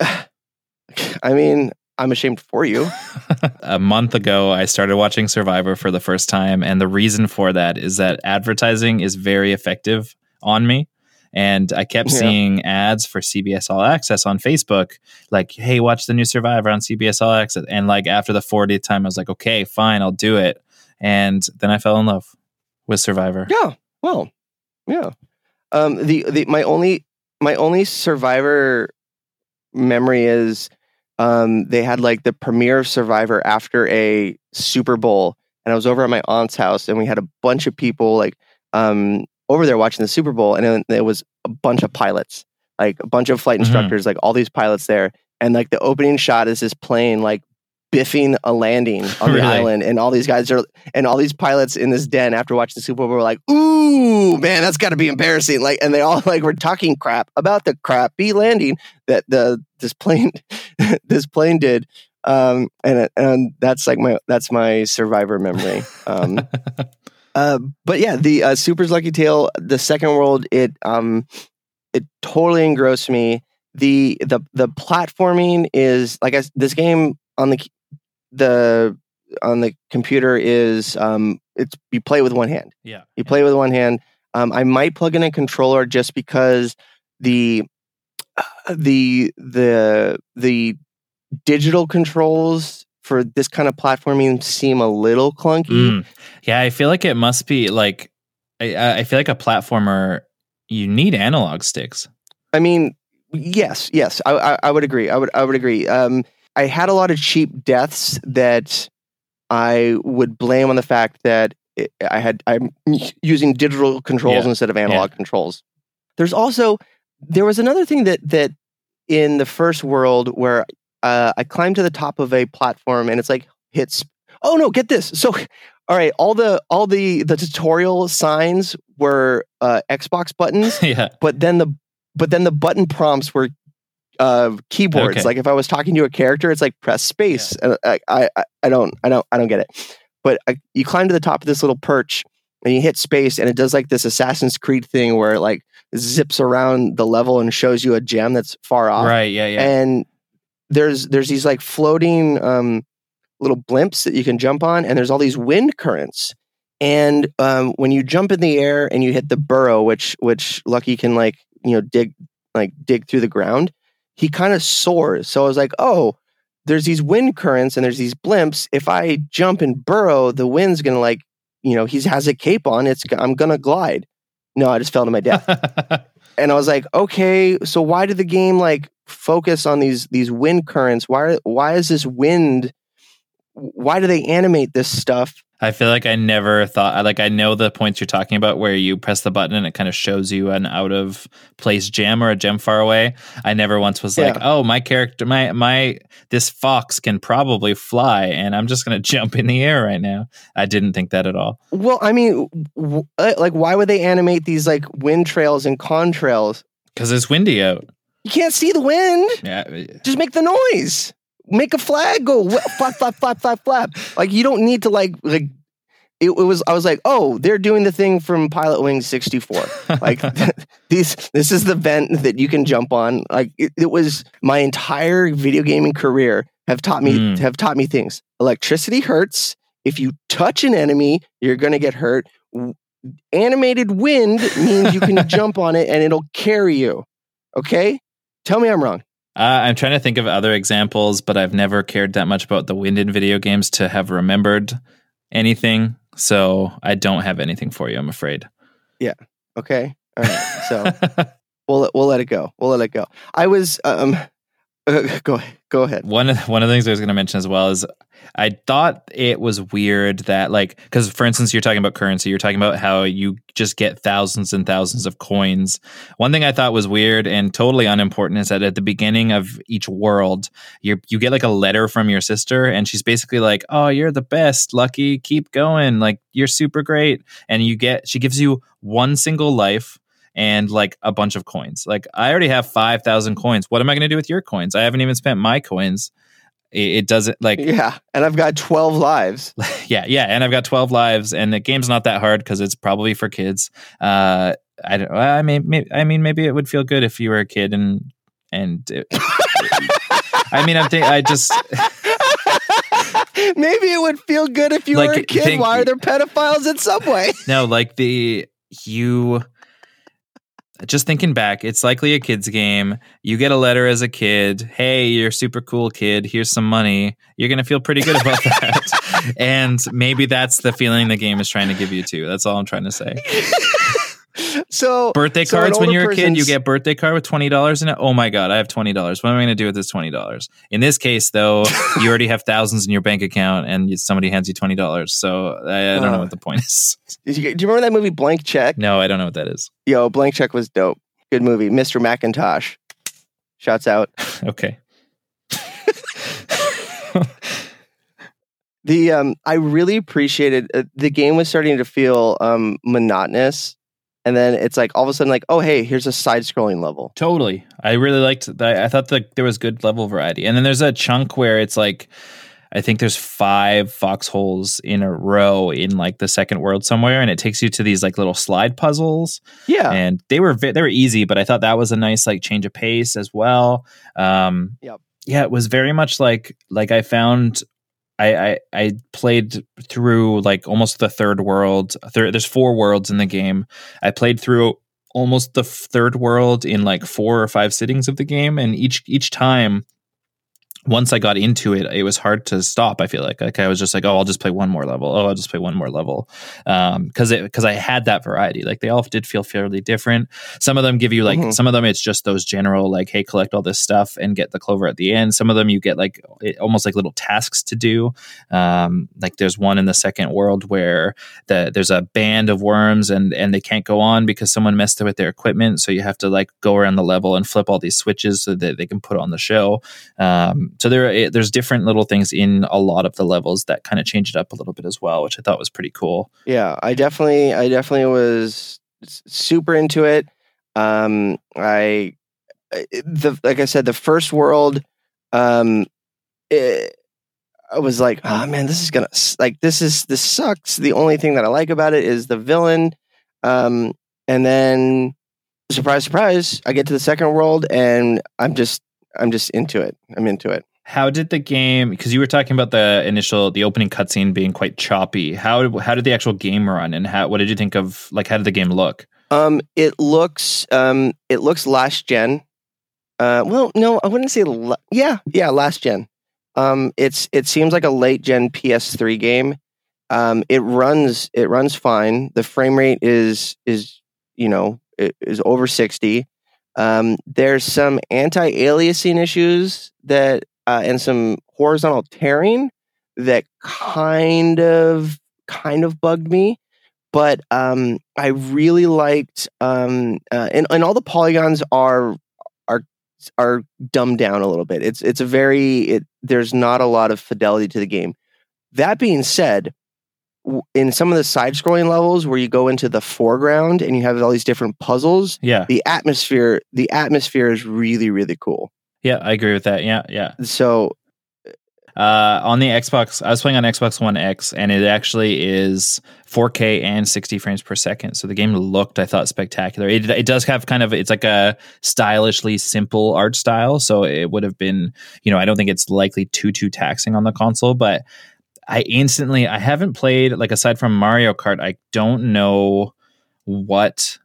I mean, I'm ashamed for you. a month ago, I started watching Survivor for the first time. And the reason for that is that advertising is very effective on me. And I kept Yeah. seeing ads for CBS All Access on Facebook, like, hey, watch the new Survivor on CBS All Access. And like after the 40th time, I was like, okay, fine, I'll do it. And then I fell in love with Survivor. Yeah. Well, yeah. Um, the the my only my only Survivor memory is um they had like the premiere of Survivor after a Super Bowl, and I was over at my aunt's house, and we had a bunch of people like um over there watching the Super Bowl, and then there was a bunch of pilots. like a bunch of flight Mhm. instructors, like all these pilots there, and like the opening shot is this plane like biffing a landing on the Really? island, and all these guys are and all these pilots in this den after watching the Super Bowl were like, "Ooh, man, that's got to be embarrassing!" Like, and they all like were talking crap about the crappy landing that the this plane this plane did. Um, and and that's like my that's my survivor memory. Um, uh, but yeah, the uh, Super's Lucky Tale, the second world, it um, it totally engrossed me. The the the platforming is like I, this game on the the on the computer is um, it's you play with one hand. Yeah. You play with one hand. Um, I might plug in a controller just because the uh, the the the digital controls for this kind of platforming seem a little clunky. Mm. Yeah, I feel like it must be like I, I feel like a platformer. You need analog sticks. I mean, yes, yes, I, I, I would agree. I would I would agree. Um, I had a lot of cheap deaths that I would blame on the fact that it, I had I'm using digital controls Yeah, instead of analog controls. There's also there was another thing that that in the first world where uh, I climbed to the top of a platform and it's like hits. Oh no! Get this. So, all right, all the all the the tutorial signs were uh, Xbox buttons yeah. but then the but then the button prompts were uh keyboards Okay. like if i was talking to a character it's like press space and I, I I- i don't i don't i don't get it but I, you climb to the top of this little perch and you hit space and it does like this assassin's creed thing where it like zips around the level and shows you a gem that's far off Right. Yeah. Yeah. and there's there's these like floating um, little blimps that you can jump on, and there's all these wind currents. And um, when you jump in the air and you hit the burrow, which which Lucky can like you know dig like dig through the ground, he kind of soars. So I was like, oh, there's these wind currents and there's these blimps. If I jump and burrow, the wind's gonna like you know he has a cape on. It's I'm gonna glide. No, I just fell to my death and I was like, okay, so why did the game like focus on these these wind currents? Why why is this wind? Why do they animate this stuff? I feel like I never thought like I know the points you're talking about where you press the button and it kind of shows you an out of place gem or a gem far away. I never once was like, oh, my character, my my this fox can probably fly, and I'm just gonna jump in the air right now. I didn't think that at all. Well, I mean, w- uh, like why would they animate these like wind trails and contrails? Because it's windy out. You can't see the wind. Yeah, Just make the noise. Make a flag go flap flap flap flap flap. Like you don't need to like like. It, it was. I was like, oh, they're doing the thing from Pilot Wing sixty four. like these this is the vent that you can jump on like it, it was my entire video gaming career have taught me Mm. have taught me things electricity hurts if you touch an enemy you're going to get hurt animated wind means you can jump on it and it'll carry you okay tell me i'm wrong Uh, I'm trying to think of other examples, but I've never cared that much about the wind in video games to have remembered anything. So I don't have anything for you, I'm afraid. Yeah. Okay all right so we'll we'll let it go we'll let it go i was um go go ahead one of one of the things I was going to mention as well is I thought it was weird that like because for instance you're talking about currency you're talking about how you just get thousands and thousands of coins. One thing I thought was weird and totally unimportant is that at the beginning of each world you you get like a letter from your sister and she's basically like oh you're the best lucky keep going like you're super great and you get she gives you one single life and like a bunch of coins. Like I already have 5,000 coins. What am I going to do with your coins? I haven't even spent my coins. It, it doesn't like yeah. and i've got 12 lives yeah, yeah, and I've got 12 lives and the game's not that hard cuz it's probably for kids. Uh I don't I mean maybe, I mean maybe it would feel good if you were a kid and and it, I mean I'm thinking I just maybe it would feel good if you Like, were a kid think- why are there pedophiles at subway No, like the you just thinking back, it's likely a kid's game. You get a letter as a kid. Hey, you're a super cool kid. Here's some money. You're gonna feel pretty good about that. and maybe that's the feeling the game is trying to give you too. That's all I'm trying to say. so Birthday so cards when you're a kid, you get birthday card with twenty dollars in it. Oh my god, I have twenty dollars. What am I gonna do with this twenty dollars? In this case, though, you already have thousands in your bank account, and somebody hands you twenty dollars. So I, I don't know Uh. what the point is. You, do you remember that movie Blank Check? No, I don't know what that is. Yo, Blank Check was dope. Good movie. Mr. Macintosh. Shouts out. Okay. The um, I really appreciated uh, the game was starting to feel um monotonous, and then it's like all of a sudden like oh hey here's a side scrolling level. Totally. I really liked that. I thought that there was good level variety. And then there's a chunk where it's like, I think there's five foxholes in a row in like the second world somewhere, and it takes you to these like little slide puzzles. Yeah, And they were they were easy, but I thought that was a nice like change of pace as well. Um, Yep. Yeah, it was very much like like I found. I, I, I played through like almost the third world. There's four worlds in the game. I played through almost the third world in like four or five sittings of the game, and each each time, once I got into it, it was hard to stop. I feel like like I was just like, oh, I'll just play one more level. Oh, I'll just play one more level, because it because I had that variety. Like they all did feel fairly different. Some of them give you like Mhm. some of them it's just those general like, hey, collect all this stuff and get the clover at the end. Some of them you get like it, almost like little tasks to do. Um, like there's one in the second world where the there's a band of worms and and they can't go on because someone messed up with their equipment. So you have to like go around the level and flip all these switches so that they can put on the show. Um, so there it- there's different little things in a lot of the levels that kind of change it up a little bit as well, which I thought was pretty cool. yeah. I definitely I definitely was super into it. Um, I I- the like I said the first world, um, it, I was like, oh man, this is gonna like this is this sucks. The only thing that I like about it is the villain. Um, and then surprise, surprise, I get to the second world and I'm just I'm just into it. I'm into it. How did the game? Because you were talking about the initial, the opening cutscene being quite choppy. How how did the actual game run, and how what did you think of like how did the game look? Um, it looks um, it looks last gen. Uh, well, no, I wouldn't say. La- yeah, yeah, last gen. Um, it's it seems like a late gen PS3 game. Um, it runs it runs fine. The frame rate is is you know is over sixty. Um, there's some anti-aliasing issues that uh, and some horizontal tearing that kind of kind of bugged me but um, I really liked um, uh, and and all the polygons are are are dumbed down a little bit. It's it's a very it, there's not a lot of fidelity to the game. That being said, in some of the side scrolling levels where you go into the foreground and you have all these different puzzles, Yeah, the atmosphere the atmosphere is really really cool. yeah, I agree with that. Yeah, yeah. So Uh, on the Xbox, I was playing on Xbox One X, and it actually is 4K and 60 frames per second. So the game looked, I thought, spectacular. It, it does have kind of, it's like a stylishly simple art style. So it would have been, you know, I don't think it's likely too too taxing on the console, but I instantly, I haven't played like aside from Mario Kart, I don't know what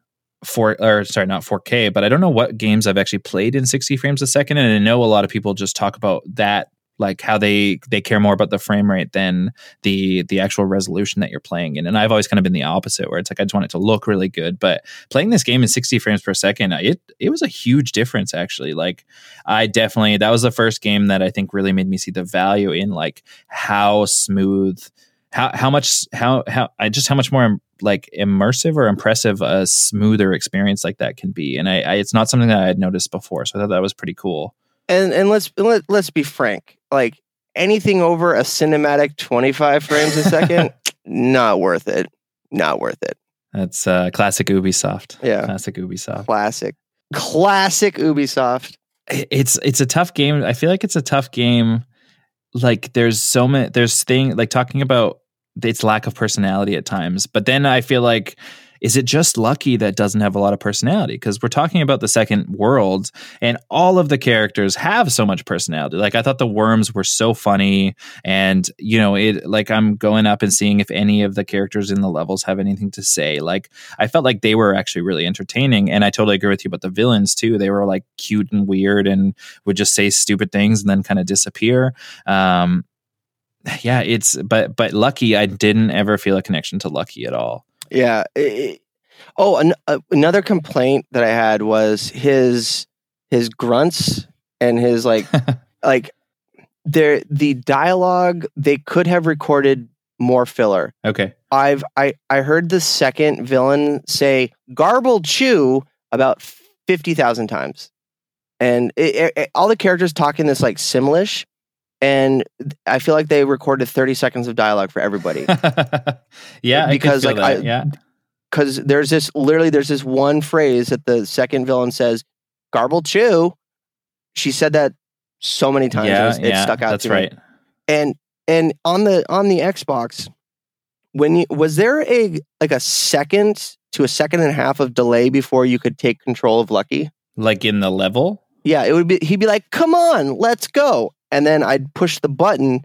four or sorry, not 4K, but I don't know what games I've actually played in 60 frames a second. And I know a lot of people just talk about that like how they they care more about the frame rate than the the actual resolution that you're playing in. And i've always kind of been the opposite where it's like i just want it to look really good. But playing this game in 60 frames per second it it was a huge difference actually. Like i definitely that was the first game that i think really made me see the value in like how smooth how how much how how I just how much more like immersive or impressive a smoother experience like that can be. And I, I it's not something that i had noticed before so i thought that was pretty cool. And and let's let, let's be frank like anything over a cinematic 25 frames a second not worth it not worth it That's uh, classic Ubisoft. Yeah. classic Ubisoft. classic classic ubisoft It's it's a tough game. I feel like it's a tough game. Like there's so many. There's thing like talking about its lack of personality at times. But then I feel like. Is it just lucky that doesn't have a lot of personality? Because we're talking about the second world, and all of the characters have so much personality. Like I thought the worms were so funny, and you know, it like I'm going up and seeing if any of the characters in the levels have anything to say. Like I felt like they were actually really entertaining. And I totally agree with you about the villains too. They were like cute and weird and would just say stupid things and then kind of disappear. Um, yeah, it's but but Lucky, I didn't ever feel a connection to Lucky at all. Yeah it- oh an, uh, another complaint that i had was his his grunts and his like like there the dialogue they could have recorded more filler Okay. I've I I heard the second villain say "garble chew" about fifty thousand times, and it, it- it- all the characters talk in this like Simlish, and I feel like they recorded thirty seconds of dialogue for everybody. yeah, Because, I like, that, I- yeah, because there's this literally there's this one phrase that the second villain says garble chew she said that so many times it, yeah, was- it yeah, stuck out That's to me. right. and and on the on the xbox when you was there a like a second to a second and a half of delay before you could take control of lucky Like in the level. yeah it would be he'd be like come on let's go and then i'd push the button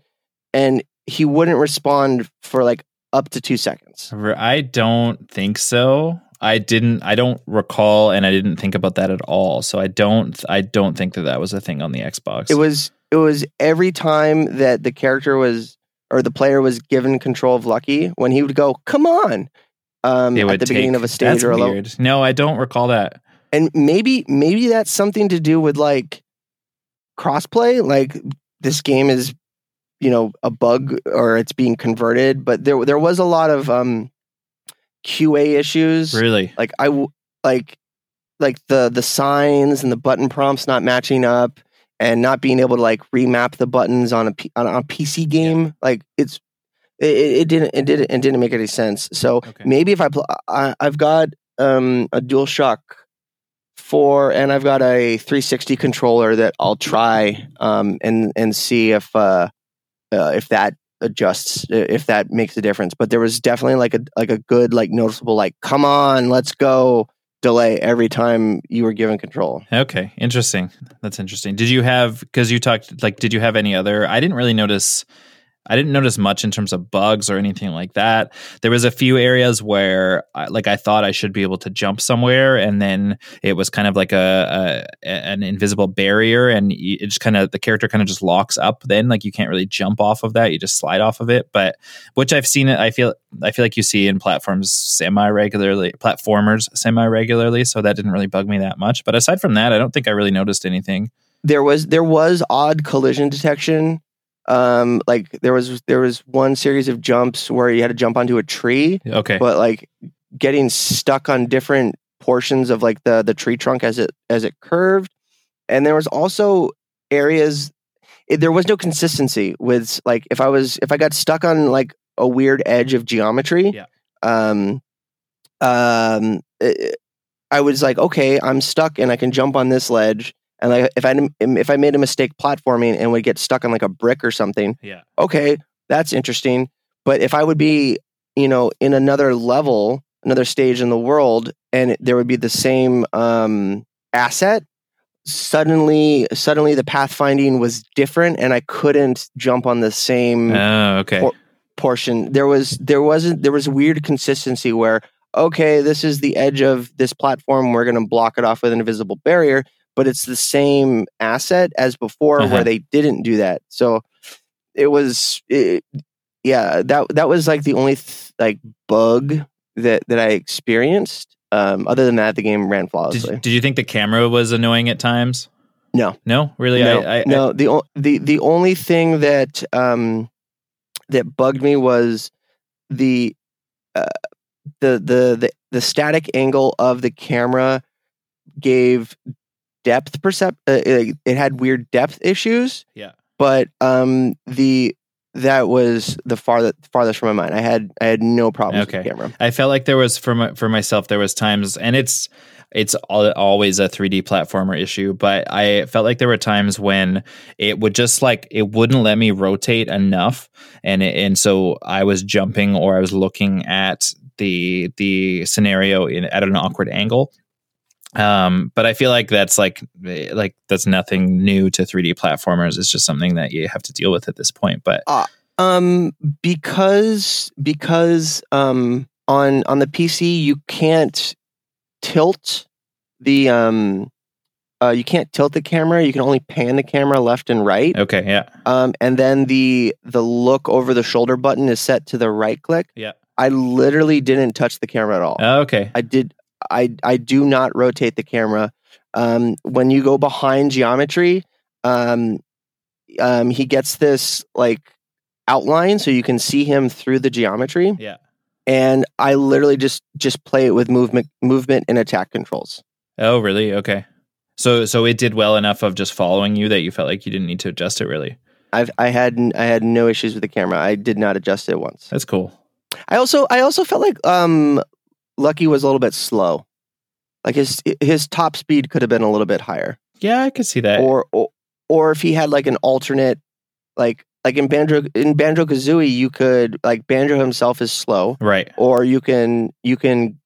and he wouldn't respond for like up to two seconds I don't think so. I didn't. I don't recall, and I didn't think about that at all. So I don't. I don't think that that was a thing on the Xbox. It was it was every time that the character was or the player was given control of Lucky when he would go, "Come on!" Um, at the beginning of a stage or a level. No, I don't recall that. and maybe maybe that's something to do with like crossplay. Like this game is, you know, a bug or it's being converted, but there there was a lot of um, QA issues. Really? like I w- like like the the signs and the button prompts not matching up and not being able to like remap the buttons on a P- on a PC game like it's it, it didn't it didn't it didn't make any sense so Okay. maybe if I, pl- I I've got um a DualShock 4 and I've got a 360 controller that I'll try um and and see if uh, uh if that adjusts if that makes a difference but there was definitely like a like a good like noticeable like come on let's go delay every time you were given control Okay, interesting. That's interesting. Did you have because you talked like did you have any other? I didn't really notice. I didn't notice much in terms of bugs or anything like that. There was a few areas where, I- like, I thought I should be able to jump somewhere, and then it was kind of like a, a an invisible barrier, and it just kind of the character kind of just locks up. Then, like, you can't really jump off of that; you just slide off of it. But which I've seen it, I feel I feel like you see in platforms semi regularly, platformers semi regularly. So that didn't really bug me that much. But aside from that, I don't think I really noticed anything. there was there was odd collision detection um like there was there was one series of jumps where you had to jump onto a tree Okay. but like getting stuck on different portions of like the the tree trunk as it as it curved and there was also areas it, there was no consistency with like if i was if i got stuck on like a weird edge of geometry Yeah. um um it- i was like okay i'm stuck and i can jump on this ledge and like if i if i made a mistake platforming and would get stuck on like a brick or something yeah. okay, that's interesting. But if I would be, you know, in another level, another stage in the world, and there would be the same um, asset, suddenly, suddenly the pathfinding was different, and I couldn't jump on the same Oh, okay. Por- portion. There was, there wasn't, there was weird consistency where, okay, this is the edge of this platform. We're going to block it off with an invisible barrier, but it's the same asset as before, Uh-huh. where they didn't do that. So it was it, yeah that that was like the only th- like bug that that i experienced um other than that the game ran Did, flawlessly did you think the camera was annoying at times? No. No, really. no, I, I, no the the the only thing that um that bugged me was the uh, the the the the static angle of the camera gave depth percept. uh, it, it had weird depth issues Yeah. but um the that was the farthest farthest from my mind i had i had no problems with Okay. the camera I felt like there was for my, for myself there was times and it's it's always a 3D platformer issue but I felt like there were times when it would just like it wouldn't let me rotate enough and it, and so I was jumping or I was looking at the the scenario in at an awkward angle um but I feel like that's like eh, like that's nothing new to 3D platformers. It's just something that you have to deal with at this point. But um because because um on on the pc you can't tilt the um uh, you can't tilt the camera. You can only pan the camera left and right. Okay yeah. Um and then the the look over the shoulder button is set to the right click. Yeah. i literally didn't touch the camera at all. Okay. I did. I I do not rotate the camera. Um, when you go behind geometry, um, um, he gets this like outline, so you can see him through the geometry. Yeah. And I literally just just play it with movement, movement and attack controls. Oh, really? Okay. So so it did well enough of just following you that you felt like you didn't need to adjust it really. I've I had I had no issues with the camera. I did not adjust it once. That's cool. I also I also felt like um Lucky was a little bit slow. Like his his top speed could have been a little bit higher. Yeah, I could see that. Or or, or if he had like an alternate like like in Banjo in Banjo Kazooie you could like Banjo himself is slow right. or you can you can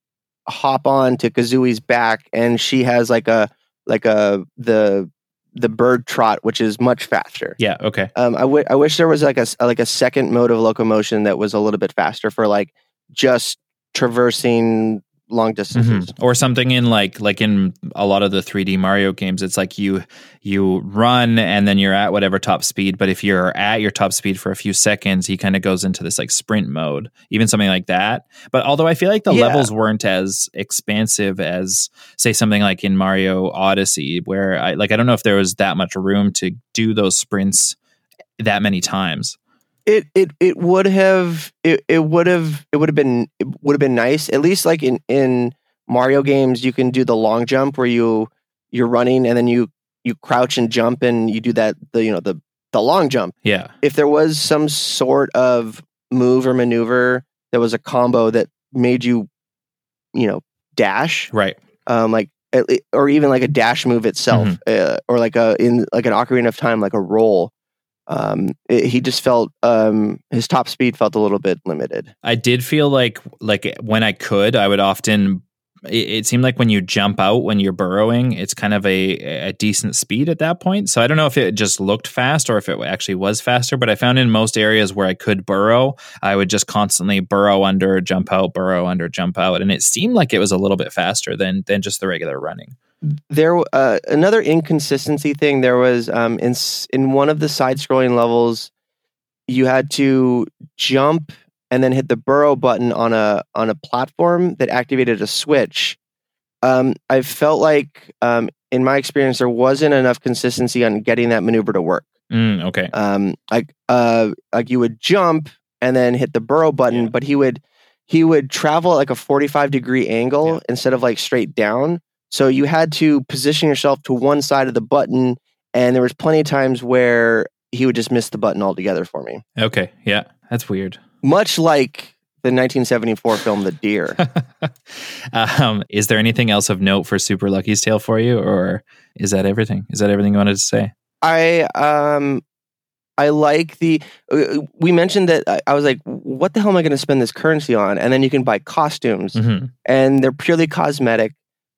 hop on to Kazooie's back and she has like a like a the the bird trot which is much faster. Yeah, okay. Um, I, w- I wish there was like a like a second mode of locomotion that was a little bit faster for like just traversing long distances. Mhm. Or something in like like in a lot of the 3D Mario games, it's like you you run and then you're at whatever top speed. But if you're at your top speed for a few seconds, he kind of goes into this like sprint mode, even something like that. But although I feel like the Yeah. levels weren't as expansive as say something like in Mario Odyssey, where I like I don't know if there was that much room to do those sprints that many times. It it it would have it, it would have it would have been it would have been nice at least like in in Mario games you can do the long jump where you you're running and then you you crouch and jump and you do that the you know the the long jump. Yeah. if there was some sort of move or maneuver that was a combo that made you, you know, dash, Right. um, like or even like a dash move itself, uh, or like a in like an Ocarina of Time, like a roll. Um, it, he just felt um, his top speed felt a little bit limited. I did feel like like when I could, I would often. It, it seemed like when you jump out when you're burrowing, it's kind of a a decent speed at that point. So I don't know if it just looked fast or if it actually was faster. But I found in most areas where I could burrow, I would just constantly burrow under, jump out, burrow under, jump out, and it seemed like it was a little bit faster than than just the regular running. There, uh, another inconsistency thing. There was um, in in one of the side scrolling levels, you had to jump and then hit the burrow button on a on a platform that activated a switch. Um, I felt like, um, in my experience, there wasn't enough consistency on getting that maneuver to work. Mm, okay. Um, like uh, like you would jump and then hit the burrow button, Yeah. but he would he would travel at like a forty five degree angle Yeah. instead of like straight down. So you had to position yourself to one side of the button, and there was plenty of times where he would just miss the button altogether for me. Okay. Yeah. That's weird. Much like the 1974 film The Deer. um, is there anything else of note for Super Lucky's Tale for you, or is that everything? Is that everything you wanted to say? I um I like the uh, we mentioned that I, I was like what the hell am I going to spend this currency on and then you can buy costumes hmm and they're purely cosmetic.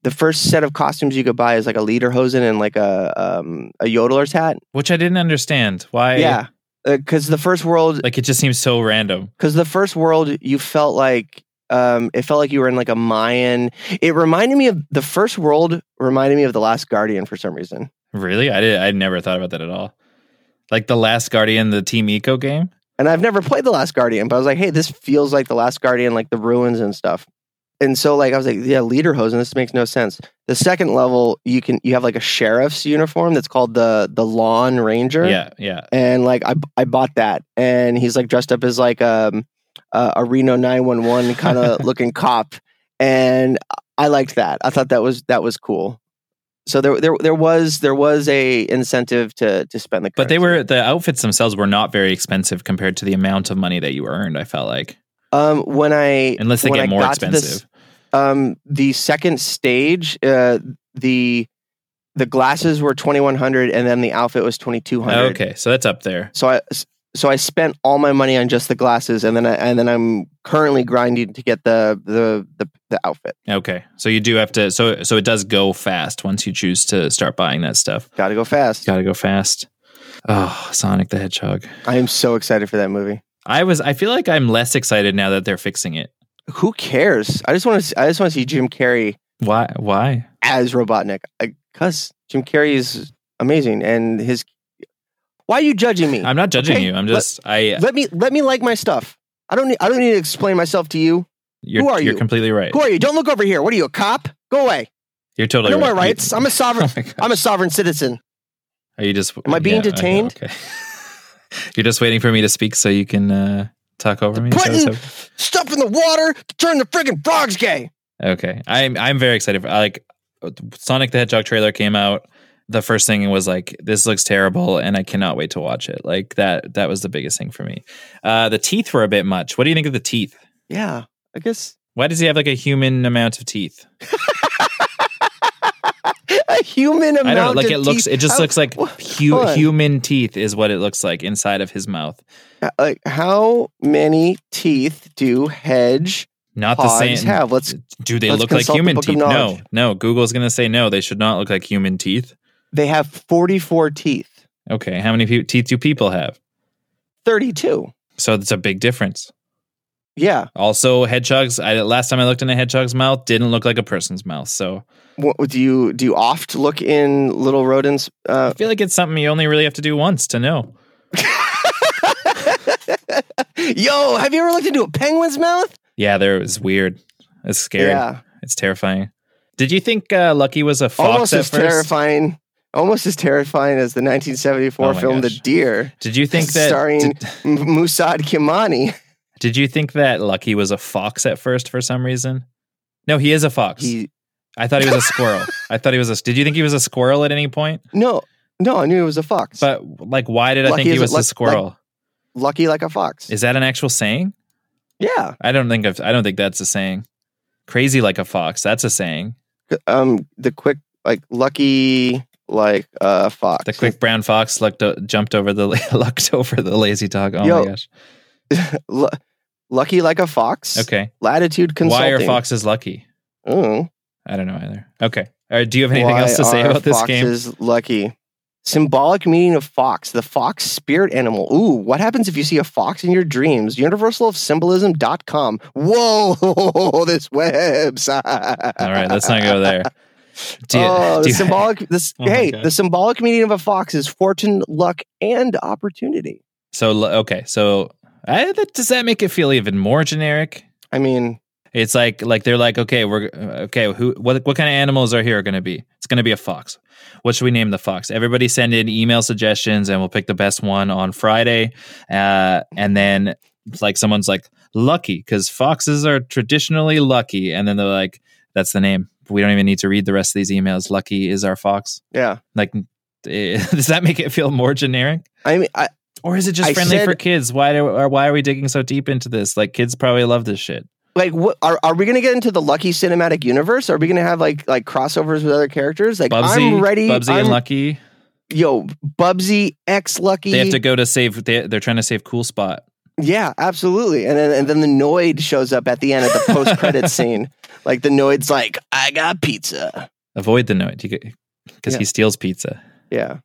The first set of costumes you could buy is like a Lederhosen and like a um, a yodeler's hat. Which I didn't understand. Why? yeah, because the first world, Like it just seems so random. because the first world, you felt like um, it felt like you were in like a Mayan. It reminded me of the first world. Reminded me of the Last Guardian for some reason. Really? I did. I never thought about that at all. Like the Last Guardian, the Team Ico game. And I've never played the Last Guardian, but I was like, hey, this feels like the Last Guardian, like the ruins and stuff. And so like I was like, yeah, Lederhosen, this makes no sense. The second level, you can you have like a sheriff's uniform that's called the the Lawn Ranger. Yeah, yeah. and like I I bought that, and he's like dressed up as like um a, a Reno nine one one kind of looking cop, and I liked that. I thought that was that was cool. So there there there was there was a incentive to to spend the. But they were the outfits themselves were not very expensive compared to the amount of money that you earned. I felt like, um when I unless they when get I more to this- expensive. um the second stage uh the the glasses were twenty one hundred and then the outfit was twenty two hundred. okay, so that's up there. So I so I spent all my money on just the glasses, and then I, and then I'm currently grinding to get the the the, the outfit. Okay, so you do have to. So so it does go fast once you choose to start buying that stuff. Got to go fast. Got to go fast. Oh, Sonic the Hedgehog. I am so excited for that movie. I was. I feel like I'm less excited now that they're fixing it. Who cares? I just want to. I just want to see Jim Carrey Why? Why? as Robotnik, uh, because Jim Carrey is amazing, and his. Why are you judging me? I'm not judging Okay, you. I'm let- just. I. let me let me like my stuff. I don't need. I don't need to explain myself to you. You're, who are you? You're completely right. Who are you? Don't look over here. What are you, a cop? Go away. You're I totally know my right. rights. You- I'm a oh sovereign. Oh. I'm a sovereign citizen. Are you just? Am I being yeah, know, detained? okay. You're just waiting for me to speak so you can uh, talk over me. Is that what's Putting stuff in the water to turn the friggin' frogs gay. Okay, I'm I'm very excited. For, like Sonic the Hedgehog trailer came out, the first thing was like, this looks terrible, and I cannot wait to watch it. Like that. That was the biggest thing for me. Uh, the teeth were a bit much. What do you think of the teeth? Yeah, I guess Why does he have like a human amount of teeth? a human amount. I don't know. Like of it looks. teeth- It just How- looks like hu- human teeth is what it looks like inside of his mouth. Uh, like how many teeth do hedge Not the same. have? Let's. Do they let's look like human teeth? No, no. Google's gonna say no. They should not look like human teeth. They have forty-four teeth. Okay, how many pe- teeth do people have? Thirty-two. So that's a big difference. Yeah. Also, hedgehogs. I, last time I looked in a hedgehog's mouth, didn't look like a person's mouth. So What, do you do? You oft look in little rodents? Uh, I feel like it's something you only really have to do once to know. yo, have you ever looked into a penguin's mouth? Yeah, there it was weird. It's scary. Yeah. It's terrifying. Did you think uh, Lucky was a fox Almost as first? terrifying. Almost as terrifying as the 1974 Oh film The. Deer, Did you think that? starring Did, Musad Kimani. did you think that Lucky was a fox at first for some reason? No, he is a fox. He I thought he was a squirrel. I thought he was a. Did you think he was a squirrel at any point? no, no, I knew he was a fox. But like, why did I Lucky think he is a- was a squirrel? lucky like a fox. is that an actual saying? yeah. I don't think I've, I don't think that's a saying. Crazy like a fox. That's a saying. Um, the quick like lucky like a fox. The quick brown fox lucked, jumped over the lucked over the lazy dog. Oh Yo, my gosh. lucky like a fox. Okay. Latitude Consulting. Why are foxes lucky? Oh, I don't know either. Okay. All right, do you have anything why else to say about this game? foxes Lucky. Symbolic meaning of fox, the fox spirit animal. Ooh, what happens if you see a fox in your dreams? Universeofsymbolism.com. Whoa, this website. All right, let's not go there. You- oh, the symbolic. This Oh hey, the symbolic meaning of a fox is fortune, luck, and opportunity. So okay, so I, that, does that make it feel even more generic? I mean, It's like like they're like okay we're okay who what what kind of animals are here going to be? It's going to be a fox. What should we name the fox? Everybody send in email suggestions and we'll pick the best one on Friday. Uh, and then it's like someone's like lucky because foxes are traditionally lucky, and then they're like that's the name. We don't even need to read the rest of these emails. Lucky is our fox. yeah. Like, does that make it feel more generic? I mean, I, Or is it just I friendly said- for kids? Why do or why are we digging so deep into this? Like kids probably love this shit. like, what are, are we going to get into the Lucky cinematic universe? Are we going to have like like crossovers with other characters? Like, Bubsy, I'm ready. Bubsy I'm, and Lucky. Yo, Bubsy, X Lucky. They have to go to save. They, they're trying to save Cool Spot. Yeah, absolutely. And then and then the Noid shows up at the end at the post credit scene. Like the Noid's like, I got pizza. Avoid the Noid because Yeah. he steals pizza. Yeah.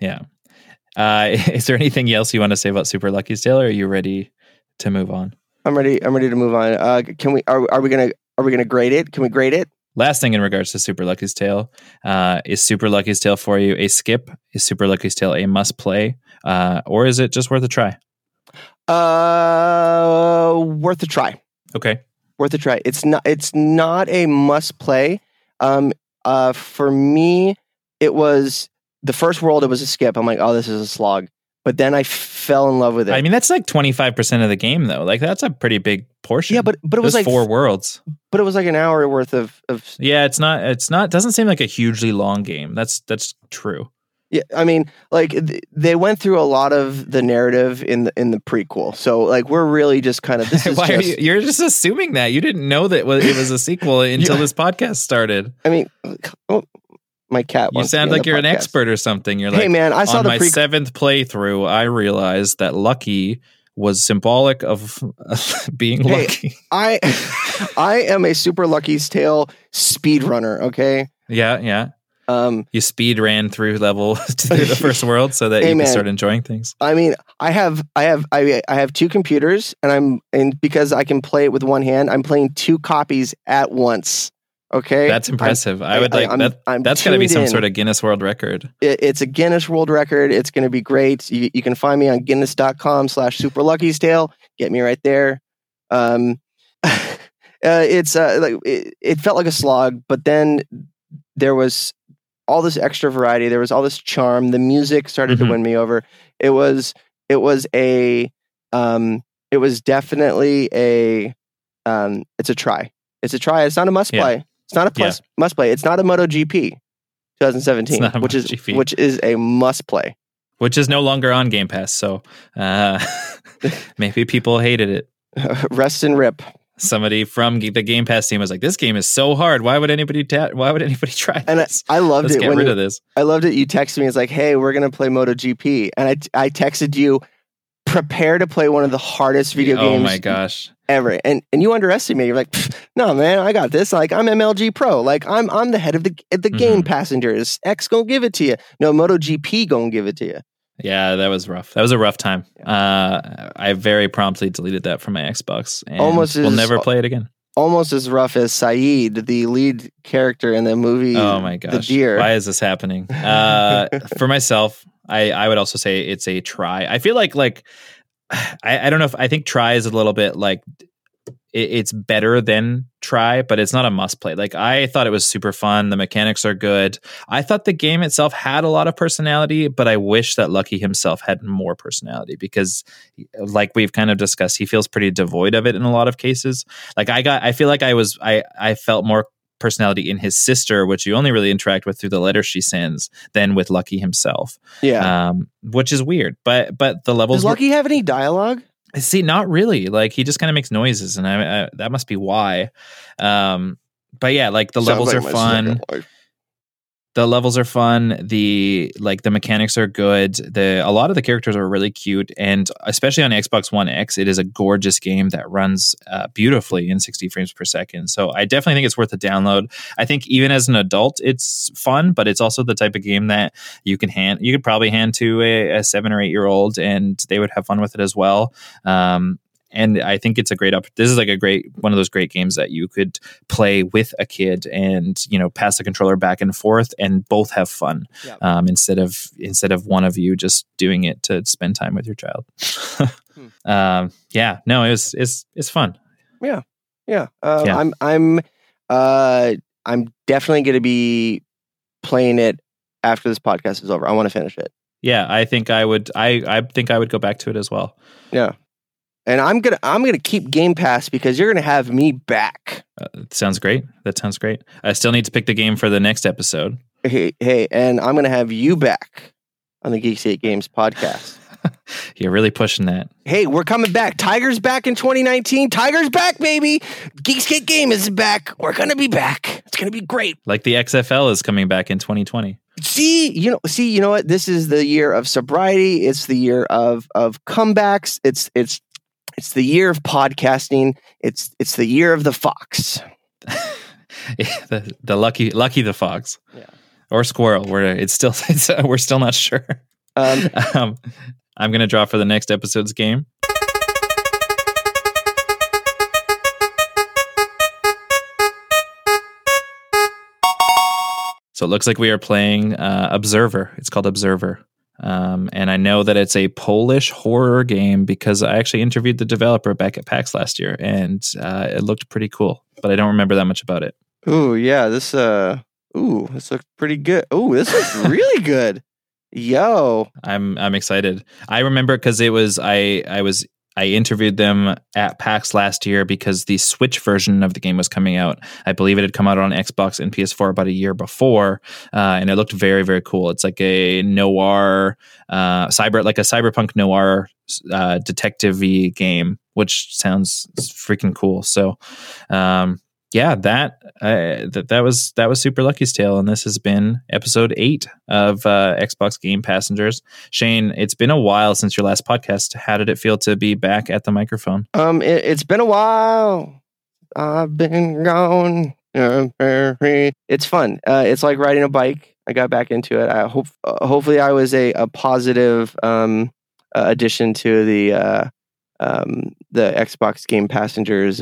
Yeah. Uh, is there anything else you want to say about Super Lucky's Tale, or are you ready to move on? I'm ready. I'm ready to move on. Uh, can we? Are, are we gonna? Are we gonna grade it? Can we grade it? Last thing in regards to Super Lucky's Tale, uh, is Super Lucky's Tale for you a skip? Is Super Lucky's Tale a must play, uh, or is it just worth a try? Uh, worth a try. Okay. Worth a try. It's not. It's not a must play. Um. Uh. For me, it was the first world. It was a skip. I'm like, oh, this is a slog. But then I fell in love with it. I mean, that's like twenty five percent of the game, though. Like that's a pretty big portion. yeah, but but it was like four worlds. But it was like an hour worth of of Yeah, it's not. It's not. Doesn't seem like a hugely long game. That's that's true. Yeah, I mean, like th- they went through a lot of the narrative in the in the prequel. So like we're really just kind of this is Why just, are you? You're just assuming that you didn't know that it was- a sequel until Yeah. this podcast started. I mean, oh, my cat. You sound like you're an expert or something. You're like, hey man, I saw on the my prequel. seventh playthrough, I realized that lucky was symbolic of being Hey, lucky. I I am a super Lucky's Tale speedrunner. Okay. Yeah, yeah. Um, You speed ran through level through the first world so that Hey, you man. can start enjoying things. I mean, I have I have I I have two computers, and I'm and because I can play it with one hand, I'm playing two copies at once. Okay. That's impressive. I, would I- like I'm- that. I'm that's got to be some in. sort of Guinness World Record. it, it's a Guinness World Record. It's going to be great. You, you can find me on guinness.com slash super lucky's tale. Get me right there. Um, uh, it's uh, like it, it felt like a slog, but then there was all this extra variety. There was all this charm. The music started Mhm. to win me over. It was it was a um, it was definitely a um, it's a try. It's a try. It's not a must Yeah. play. It's not a plus must play. It's not a MotoGP 2017, not a which is which is a must play. which is no longer on Game Pass. So uh, maybe people hated it. Rest and rip. Somebody from the Game Pass team was like, "This game is so hard. Why would anybody? Ta- why would anybody try And I. I loved Let's it get rid you, of this." I loved it. You texted me. It's like, hey, we're gonna play MotoGP, and I I texted you, prepare to play one of the hardest video oh games my gosh! ever. And and you underestimate. You're like, no man, I got this. Like I'm MLG Pro. Like I'm I'm the head of the the game Mhm. passengers. X gonna give it to you. No MotoGP gonna give it to you. Yeah, that was rough. That was a rough time. Uh, I very promptly deleted that from my Xbox. And Almost will as- never play it again. Almost as rough as Saeed, the lead character in the movie. Oh my gosh, The deer. Why is this happening? Uh, for myself, I I would also say it's a try. I feel like like I, I don't know if I think try is a little bit like it, it's better than try, but it's not a must play. Like I thought it was super fun. The mechanics are good. I thought the game itself had a lot of personality, but I wish that Lucky himself had more personality because, like we've kind of discussed, he feels pretty devoid of it in a lot of cases. Like I got, I feel like I was, I I felt more personality in his sister, which you only really interact with through the letters she sends, than with Lucky himself. Yeah. Um, which is weird, but but the levels Does were- Lucky have any dialogue? See, not really. Like he just kind of makes noises, and I, I that must be why. Um, but yeah, like the levels are fun. The levels are fun. The like the mechanics are good. The a lot of the characters are really cute, and especially on Xbox One X, it is a gorgeous game that runs uh, beautifully in 60 frames per second. So I definitely think it's worth a download. I think even as an adult, it's fun, but it's also the type of game that you can hand you could probably hand to a, a seven or eight year old, and they would have fun with it as well. Um, and I think it's a great up. This is like a great one of those great games that you could play with a kid and you know pass the controller back and forth and both have fun Yeah. um, instead of instead of one of you just doing it to spend time with your child. um, yeah, no, it was it's it's fun. Yeah. Uh, Yeah. I'm I'm uh I'm definitely gonna be playing it after this podcast is over. I want to finish it. Yeah, I think I would. I I think I would go back to it as well. Yeah. And I'm gonna I'm gonna keep Game Pass because you're gonna have me back. Uh, sounds great. That sounds great. I still need to pick the game for the next episode. Hey, hey, and I'm gonna have you back on the Geekscape Games podcast. You're really pushing that. Hey, we're coming back. Tiger's back in 2019. Tiger's back, baby. Geekscape Game is back. We're gonna be back. It's gonna be great. Like the XFL is coming back in 2020. See, you know, see, you know what? This is the year of sobriety. It's the year of of comebacks. It's it's it's the year of podcasting. It's it's the year of the fox. the, the lucky lucky the fox. Yeah. Or squirrel. We're it's still it's, we're still not sure. Um, um, I'm gonna draw for the next episode's game. So it looks like we are playing uh, Observer. It's called Observer. Um, and I know that it's a Polish horror game because I actually interviewed the developer back at PAX last year and uh, it looked pretty cool, but I don't remember that much about it. ooh, yeah, this uh, ooh, this looks pretty good. Ooh, this looks really good. Yo, I'm I'm excited. I remember because it was I I was I interviewed them at PAX last year because the Switch version of the game was coming out. I believe it had come out on Xbox and PS4 about a year before, uh, and it looked very very cool. It's like a noir uh, cyber like a cyberpunk noir uh, detective game, which sounds freaking cool. So. Um, yeah, that uh, that that was that was Super Lucky's Tale, and this has been episode eight of uh, Xbox Game Passengers. Shane, it's been a while since your last podcast. How did it feel to be back at the microphone? um, it, it's been a while. I've been gone. It's fun. Uh, it's like riding a bike. I got back into it. I hope, uh, hopefully, I was a, a positive um, uh, addition to the uh, um, the Xbox Game Passengers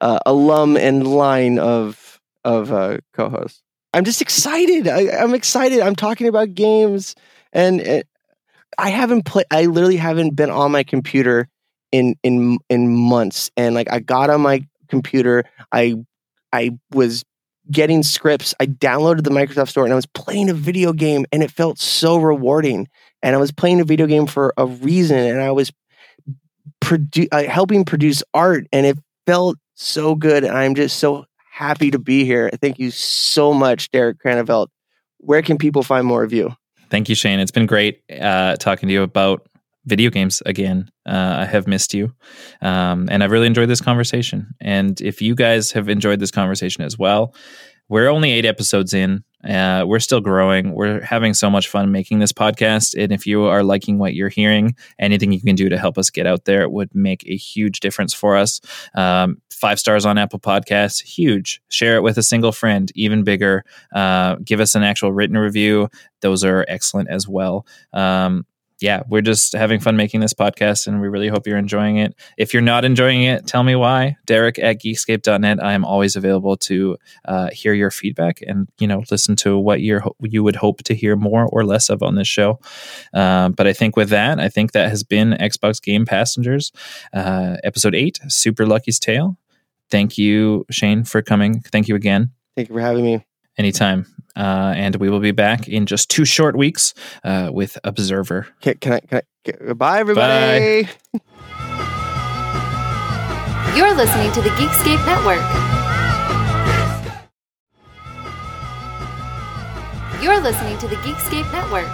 uh, alum and line of of uh, co-hosts. I'm just excited. I, I'm excited. I'm talking about games, and uh, I haven't played. I literally haven't been on my computer in in in months. And like, I got on my computer. I I was getting scripts. I downloaded the Microsoft Store, and I was playing a video game, and it felt so rewarding. And I was playing a video game for a reason, and I was produ- uh, helping produce art, and it felt so good. And I'm just so happy to be here. Thank you so much, Derek Cranevelt. Where can people find more of you? Thank you, Shane. It's been great uh, talking to you about video games again. Uh, I have missed you. Um, and I've really enjoyed this conversation. And if you guys have enjoyed this conversation as well, we're only eight episodes in. Uh, we're still growing. We're having so much fun making this podcast. And if you are liking what you're hearing, anything you can do to help us get out there would make a huge difference for us. Um, five stars on Apple Podcasts, huge. Share it with a single friend, even bigger. Uh, give us an actual written review. Those are excellent as well. Um, yeah, we're just having fun making this podcast and we really hope you're enjoying it. If you're not enjoying it, tell me why. Derek at geekscape.net. I am always available to uh, hear your feedback and, you know, listen to what you're, you would hope to hear more or less of on this show. Um, but I think with that, I think that has been Xbox Game Passengers, uh, episode eight, Super Lucky's Tale. Thank you, Shane, for coming. Thank you again. Thank you for having me. Anytime. Uh, and we will be back in just two short weeks uh, with Observer. Can, can I? Can I can, bye, everybody. Bye. You're listening to the Geekscape Network. You're listening to the Geekscape Network.